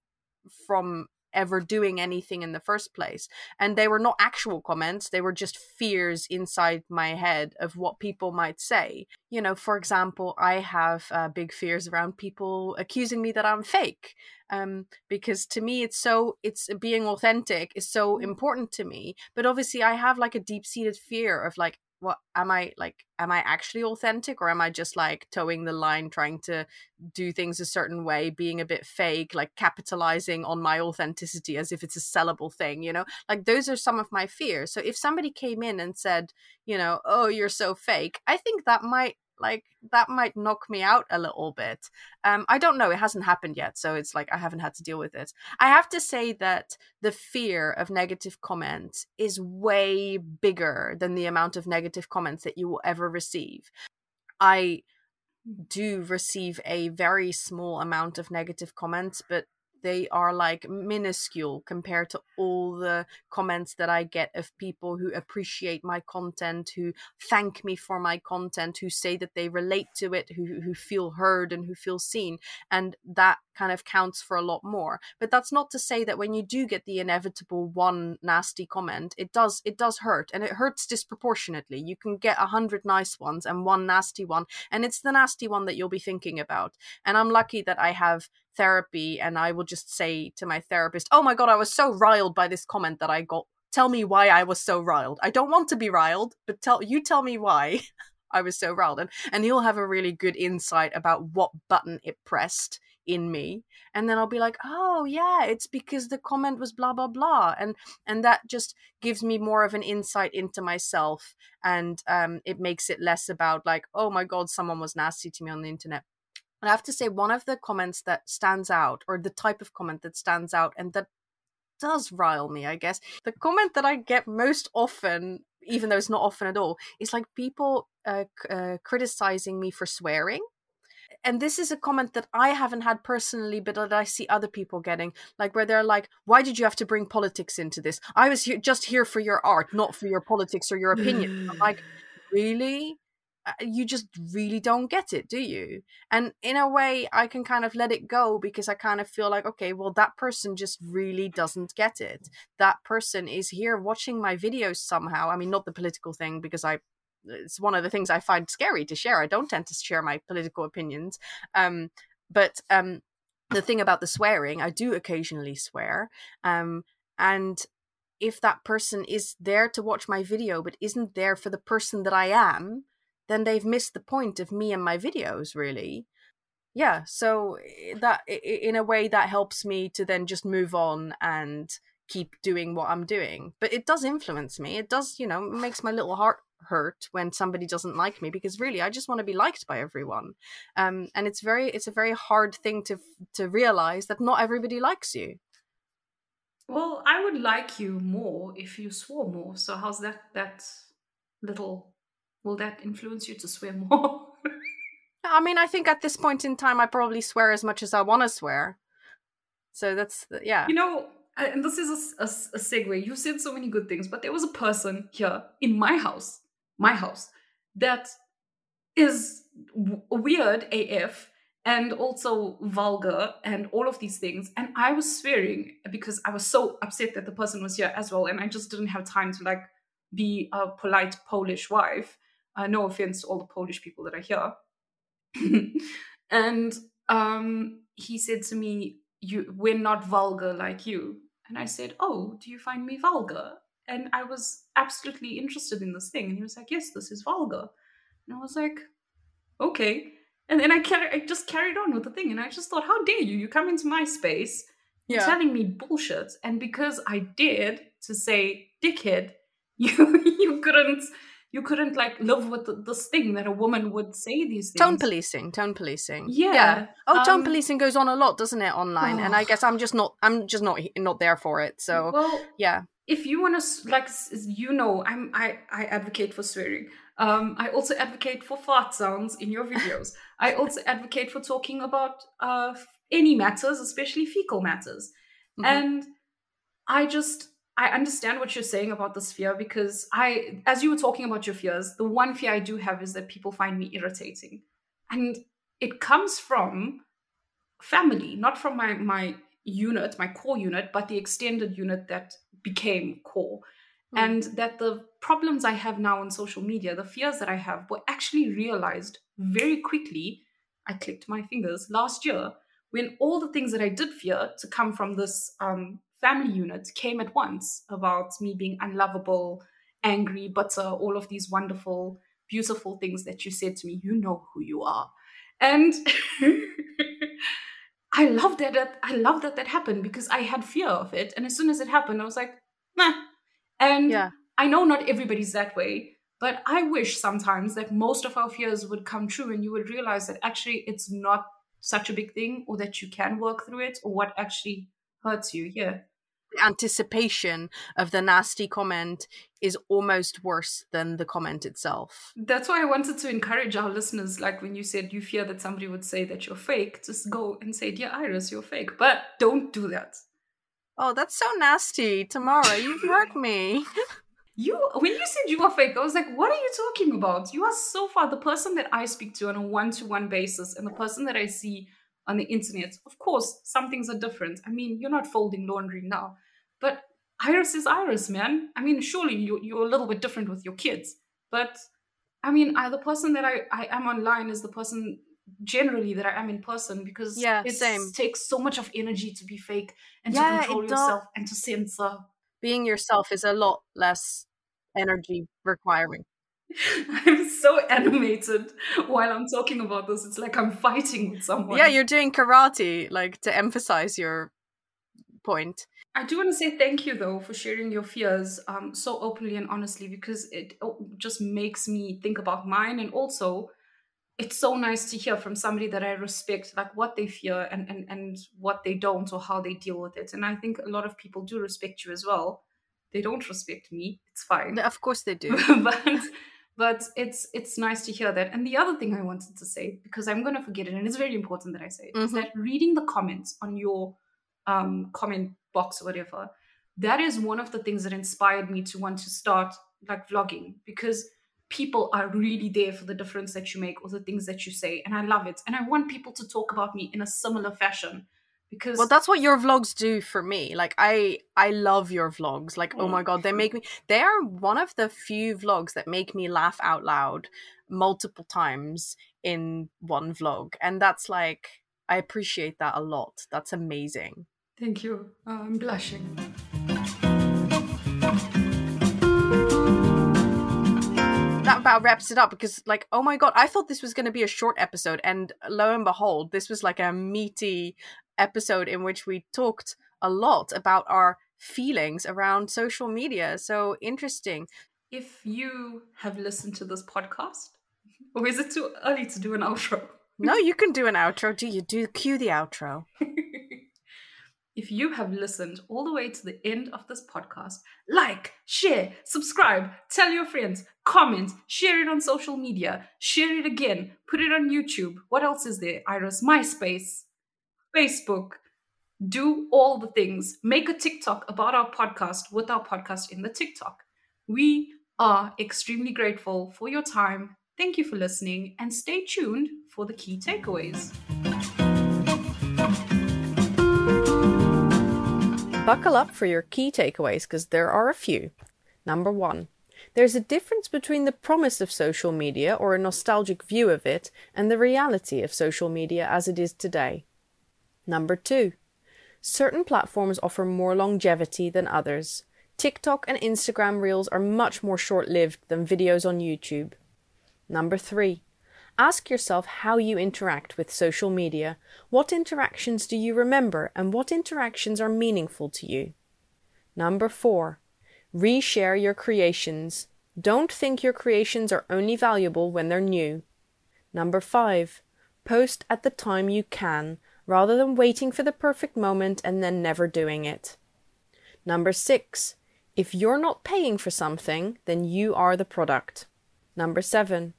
[SPEAKER 1] from ever doing anything in the first place. And they were not actual comments, they were just fears inside my head of what people might say. You know, for example, I have uh, big fears around people accusing me that I'm fake. Um, because to me, it's so, it's being authentic is so mm. important to me. But obviously, I have like a deep seated fear of like, what am I like? Am I actually authentic or am I just like toeing the line, trying to do things a certain way, being a bit fake, like capitalizing on my authenticity as if it's a sellable thing, you know? Like those are some of my fears. So if somebody came in and said, you know, oh, you're so fake, I think that might like that might knock me out a little bit. Um i don't know it hasn't happened yet so it's like i haven't had to deal with it. I have to say that the fear of negative comments is way bigger than the amount of negative comments that you will ever receive. I do receive a very small amount of negative comments but they are like minuscule compared to all the comments that I get of people who appreciate my content, who thank me for my content, who say that they relate to it, who who feel heard and who feel seen, and that kind of counts for a lot more. But that's not to say that when you do get the inevitable one nasty comment, it does it does hurt and it hurts disproportionately. You can get a hundred nice ones and one nasty one, and it's the nasty one that you'll be thinking about. And I'm lucky that I have therapy and I will just say to my therapist, Oh my God, I was so riled by this comment that I got. Tell me why I was so riled. I don't want to be riled, but tell you tell me why I was so riled. And, and he'll have a really good insight about what button it pressed in me and then i'll be like oh yeah it's because the comment was blah blah blah and and that just gives me more of an insight into myself and um it makes it less about like oh my god someone was nasty to me on the internet I have to say, one of the comments that stands out, or the type of comment that stands out, and that does rile me, I guess, the comment that I get most often, even though it's not often at all, is like people uh, uh, criticizing me for swearing. And this is a comment that I haven't had personally, but that I see other people getting, like where they're like, "Why did you have to bring politics into this? I was here, just here for your art, not for your politics or your opinion." I'm like, really? Uh, you just really don't get it, do you? And in a way, I can kind of let it go because I kind of feel like, okay, well, that person just really doesn't get it. That person is here watching my videos somehow. I mean, not the political thing because I it's one of the things I find scary to share. I don't tend to share my political opinions. Um, but um, the thing about the swearing, I do occasionally swear. Um, and if that person is there to watch my video but isn't there for the person that I am, then they've missed the point of me and my videos really. Yeah so eh, that in a way that helps me to then just move on and keep doing what i'm doing. But it does influence me. It does you know makes my little heart hurt when somebody doesn't like me because really i just want to be liked by everyone. Um, and it's very it's a very hard thing to to realize that not everybody likes you.
[SPEAKER 2] Well i would like you more if you swore more. So how's that that little will that influence you to swear more?
[SPEAKER 1] I mean, I think at this point in time, I probably swear as much as I want to swear. So that's yeah.
[SPEAKER 2] You know, and this is a, a, a, segue. You said so many good things, but there was a person here in my house, my house, that is w- weird AF and also vulgar and all of these things. And I was swearing because I was so upset that the person was here as well, and I just didn't have time to like be a polite Polish wife. Uh, no offense to all the Polish people that are here. and um, he said to me, "You, we're not vulgar like you." And I said, "Oh, do you find me vulgar?" and I was absolutely interested in this thing. And he was like, Yes, this is vulgar. And I was like, Okay. And then I, car- I just carried on with the thing. And I just thought, How dare you? You come into my space,
[SPEAKER 1] Yeah.
[SPEAKER 2] telling me bullshit. And because I dared to say dickhead, you you couldn't you couldn't like live with th- this thing that a woman would say these things.
[SPEAKER 1] Tone policing, tone policing.
[SPEAKER 2] Yeah.
[SPEAKER 1] Oh, tone
[SPEAKER 2] um,
[SPEAKER 1] policing goes on a lot, doesn't it, online? And I
[SPEAKER 2] Oh.
[SPEAKER 1] guess I'm just not. I'm just not not there for it. So
[SPEAKER 2] well,
[SPEAKER 1] yeah.
[SPEAKER 2] if you want to like you know i'm i i advocate for swearing um i also advocate for fart sounds in your videos i also advocate for talking about uh any matters especially fecal matters
[SPEAKER 1] Mhm.
[SPEAKER 2] and i just i understand what you're saying about this fear because i as you were talking about your fears the one fear i do have is that people find me irritating. And it comes from family not from my my unit my core unit but the extended unit that became core.
[SPEAKER 1] Mm.
[SPEAKER 2] and that the problems i have now on social media the fears that i have were actually realized very quickly. I clicked my fingers last year when all the things that i did fear to come from this um, family unit came at once about me being unlovable angry bitter all of these wonderful beautiful things that you said to me you know who you are and I love that, that I love that that happened because I had fear of it, and as soon as it happened, I was like, nah. And
[SPEAKER 1] Yeah.
[SPEAKER 2] I know not everybody's that way, but I wish sometimes that most of our fears would come true, and you would realize that actually it's not such a big thing, or that you can work through it, or what actually hurts you. Yeah,
[SPEAKER 1] The anticipation of the nasty comment is almost worse than the comment itself.
[SPEAKER 2] that's why I wanted to encourage our listeners. Like when you said you fear that somebody would say that you're fake, just go and say, "Dear Iris, you're fake," but don't do that.
[SPEAKER 1] Oh, that's so nasty, Tamara. You've hurt me.
[SPEAKER 2] You, when you said you were fake, I was like, what are you talking about? You are so far the person that I speak to on a one to one basis and the person that I see on the internet. Of course, some things are different. I mean, you're not folding laundry now, but Iris is Iris, man. I mean, surely you, you're a little bit different with your kids, but I mean, I, the person that I, I am online is the person generally that I am in person because
[SPEAKER 1] Yeah,
[SPEAKER 2] it
[SPEAKER 1] same.
[SPEAKER 2] takes so much of energy to be fake and
[SPEAKER 1] Yeah,
[SPEAKER 2] to control
[SPEAKER 1] does.
[SPEAKER 2] yourself and to censor.
[SPEAKER 1] Being yourself is a lot less energy requiring.
[SPEAKER 2] I'm so animated while I'm talking about this. It's like I'm fighting with someone.
[SPEAKER 1] Yeah, you're doing karate, like to emphasize your point.
[SPEAKER 2] I do want to say thank you though for sharing your fears um, so openly and honestly because it oh, just makes me think about mine and also it's so nice to hear from somebody that I respect like what they fear and and and what they don't or how they deal with it. And I think a lot of people do respect you as well. They don't respect me. It's fine.
[SPEAKER 1] Of course they do.
[SPEAKER 2] but but it's it's nice to hear that. And the other thing I wanted to say because I'm going to forget it, and it's very important that I say it, is
[SPEAKER 1] Mhm.
[SPEAKER 2] that reading the comments on your um, comment box or whatever, that is one of the things that inspired me to want to start like vlogging because people are really there for the difference that you make or the things that you say, and I love it. And I want people to talk about me in a similar fashion because
[SPEAKER 1] Well, that's what your vlogs do for me. Like I I love your vlogs. Like oh
[SPEAKER 2] Mm.
[SPEAKER 1] my god, they make me they are one of the few vlogs that make me laugh out loud multiple times in one vlog. And that's like I appreciate that a lot. That's amazing.
[SPEAKER 2] thank you. Uh, I'm blushing.
[SPEAKER 1] That about wraps it up because like oh my god, I thought this was going to be a short episode and lo and behold, this was like a meaty episode in which we talked a lot about our feelings around social media. So interesting.
[SPEAKER 2] If you have listened to this podcast, or is it too early to do an outro?
[SPEAKER 1] No, you can do an outro. Do you do cue the outro?
[SPEAKER 2] if you have listened all the way to the end of this podcast, like, share, subscribe, tell your friends, comment, share it on social media, share it again, put it on YouTube. What else is there? Iris, MySpace, Facebook. Do all the things. Make a TikTok about our podcast with our podcast in the TikTok. We are extremely grateful for your time. Thank you for listening and stay tuned for the key takeaways.
[SPEAKER 1] Buckle up for your key takeaways because there are a few. Number one, there's a difference between the promise of social media or a nostalgic view of it and the reality of social media as it is today. Number two, certain platforms offer more longevity than others. TikTok and Instagram reels are much more short lived than videos on YouTube. Number three, ask yourself how you interact with social media. What interactions do you remember and what interactions are meaningful to you? Number four, reshare your creations. Don't think your creations are only valuable when they're new. Number five, post at the time you can rather than waiting for the perfect moment and then never doing it. Number six, if you're not paying for something, then you are the product. Number seven,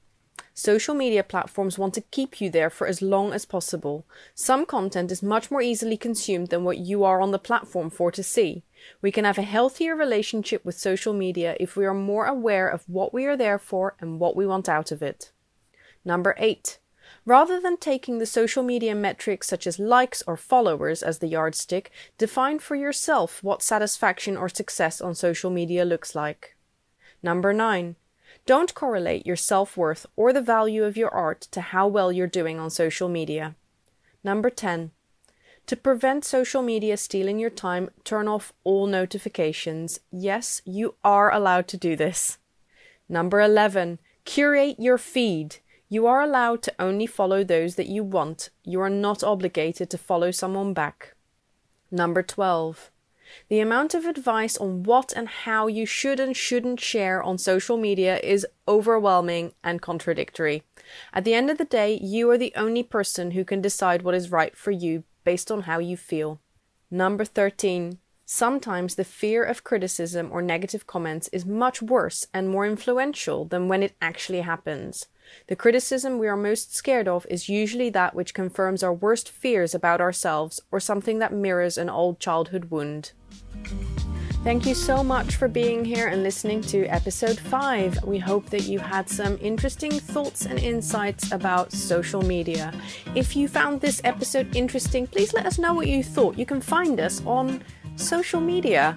[SPEAKER 1] social media platforms want to keep you there for as long as possible. Some content is much more easily consumed than what you are on the platform for to see. We can have a healthier relationship with social media if we are more aware of what we are there for and what we want out of it. Number eight, Rather than taking the social media metrics such as likes or followers as the yardstick, define for yourself what satisfaction or success on social media looks like. Number 9. Don't correlate your self worth or the value of your art to how well you're doing on social media. Number 10. To prevent social media stealing your time, turn off all notifications. Yes, you are allowed to do this. Number 11. Curate your feed. You are allowed to only follow those that you want. You are not obligated to follow someone back. Number 12. The amount of advice on what and how you should and shouldn't share on social media is overwhelming and contradictory. At the end of the day, you are the only person who can decide what is right for you based on how you feel. Number 13. Sometimes the fear of criticism or negative comments is much worse and more influential than when it actually happens. The criticism we are most scared of is usually that which confirms our worst fears about ourselves or something that mirrors an old childhood wound. Thank you so much for being here and listening to episode 5. We hope that you had some interesting thoughts and insights about social media. If you found this episode interesting, please let us know what you thought. You can find us on social media.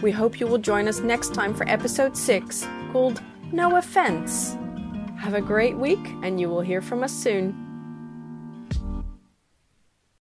[SPEAKER 1] We hope you will join us next time for episode 6 called No Offense. Have a great week, and you will hear from us soon.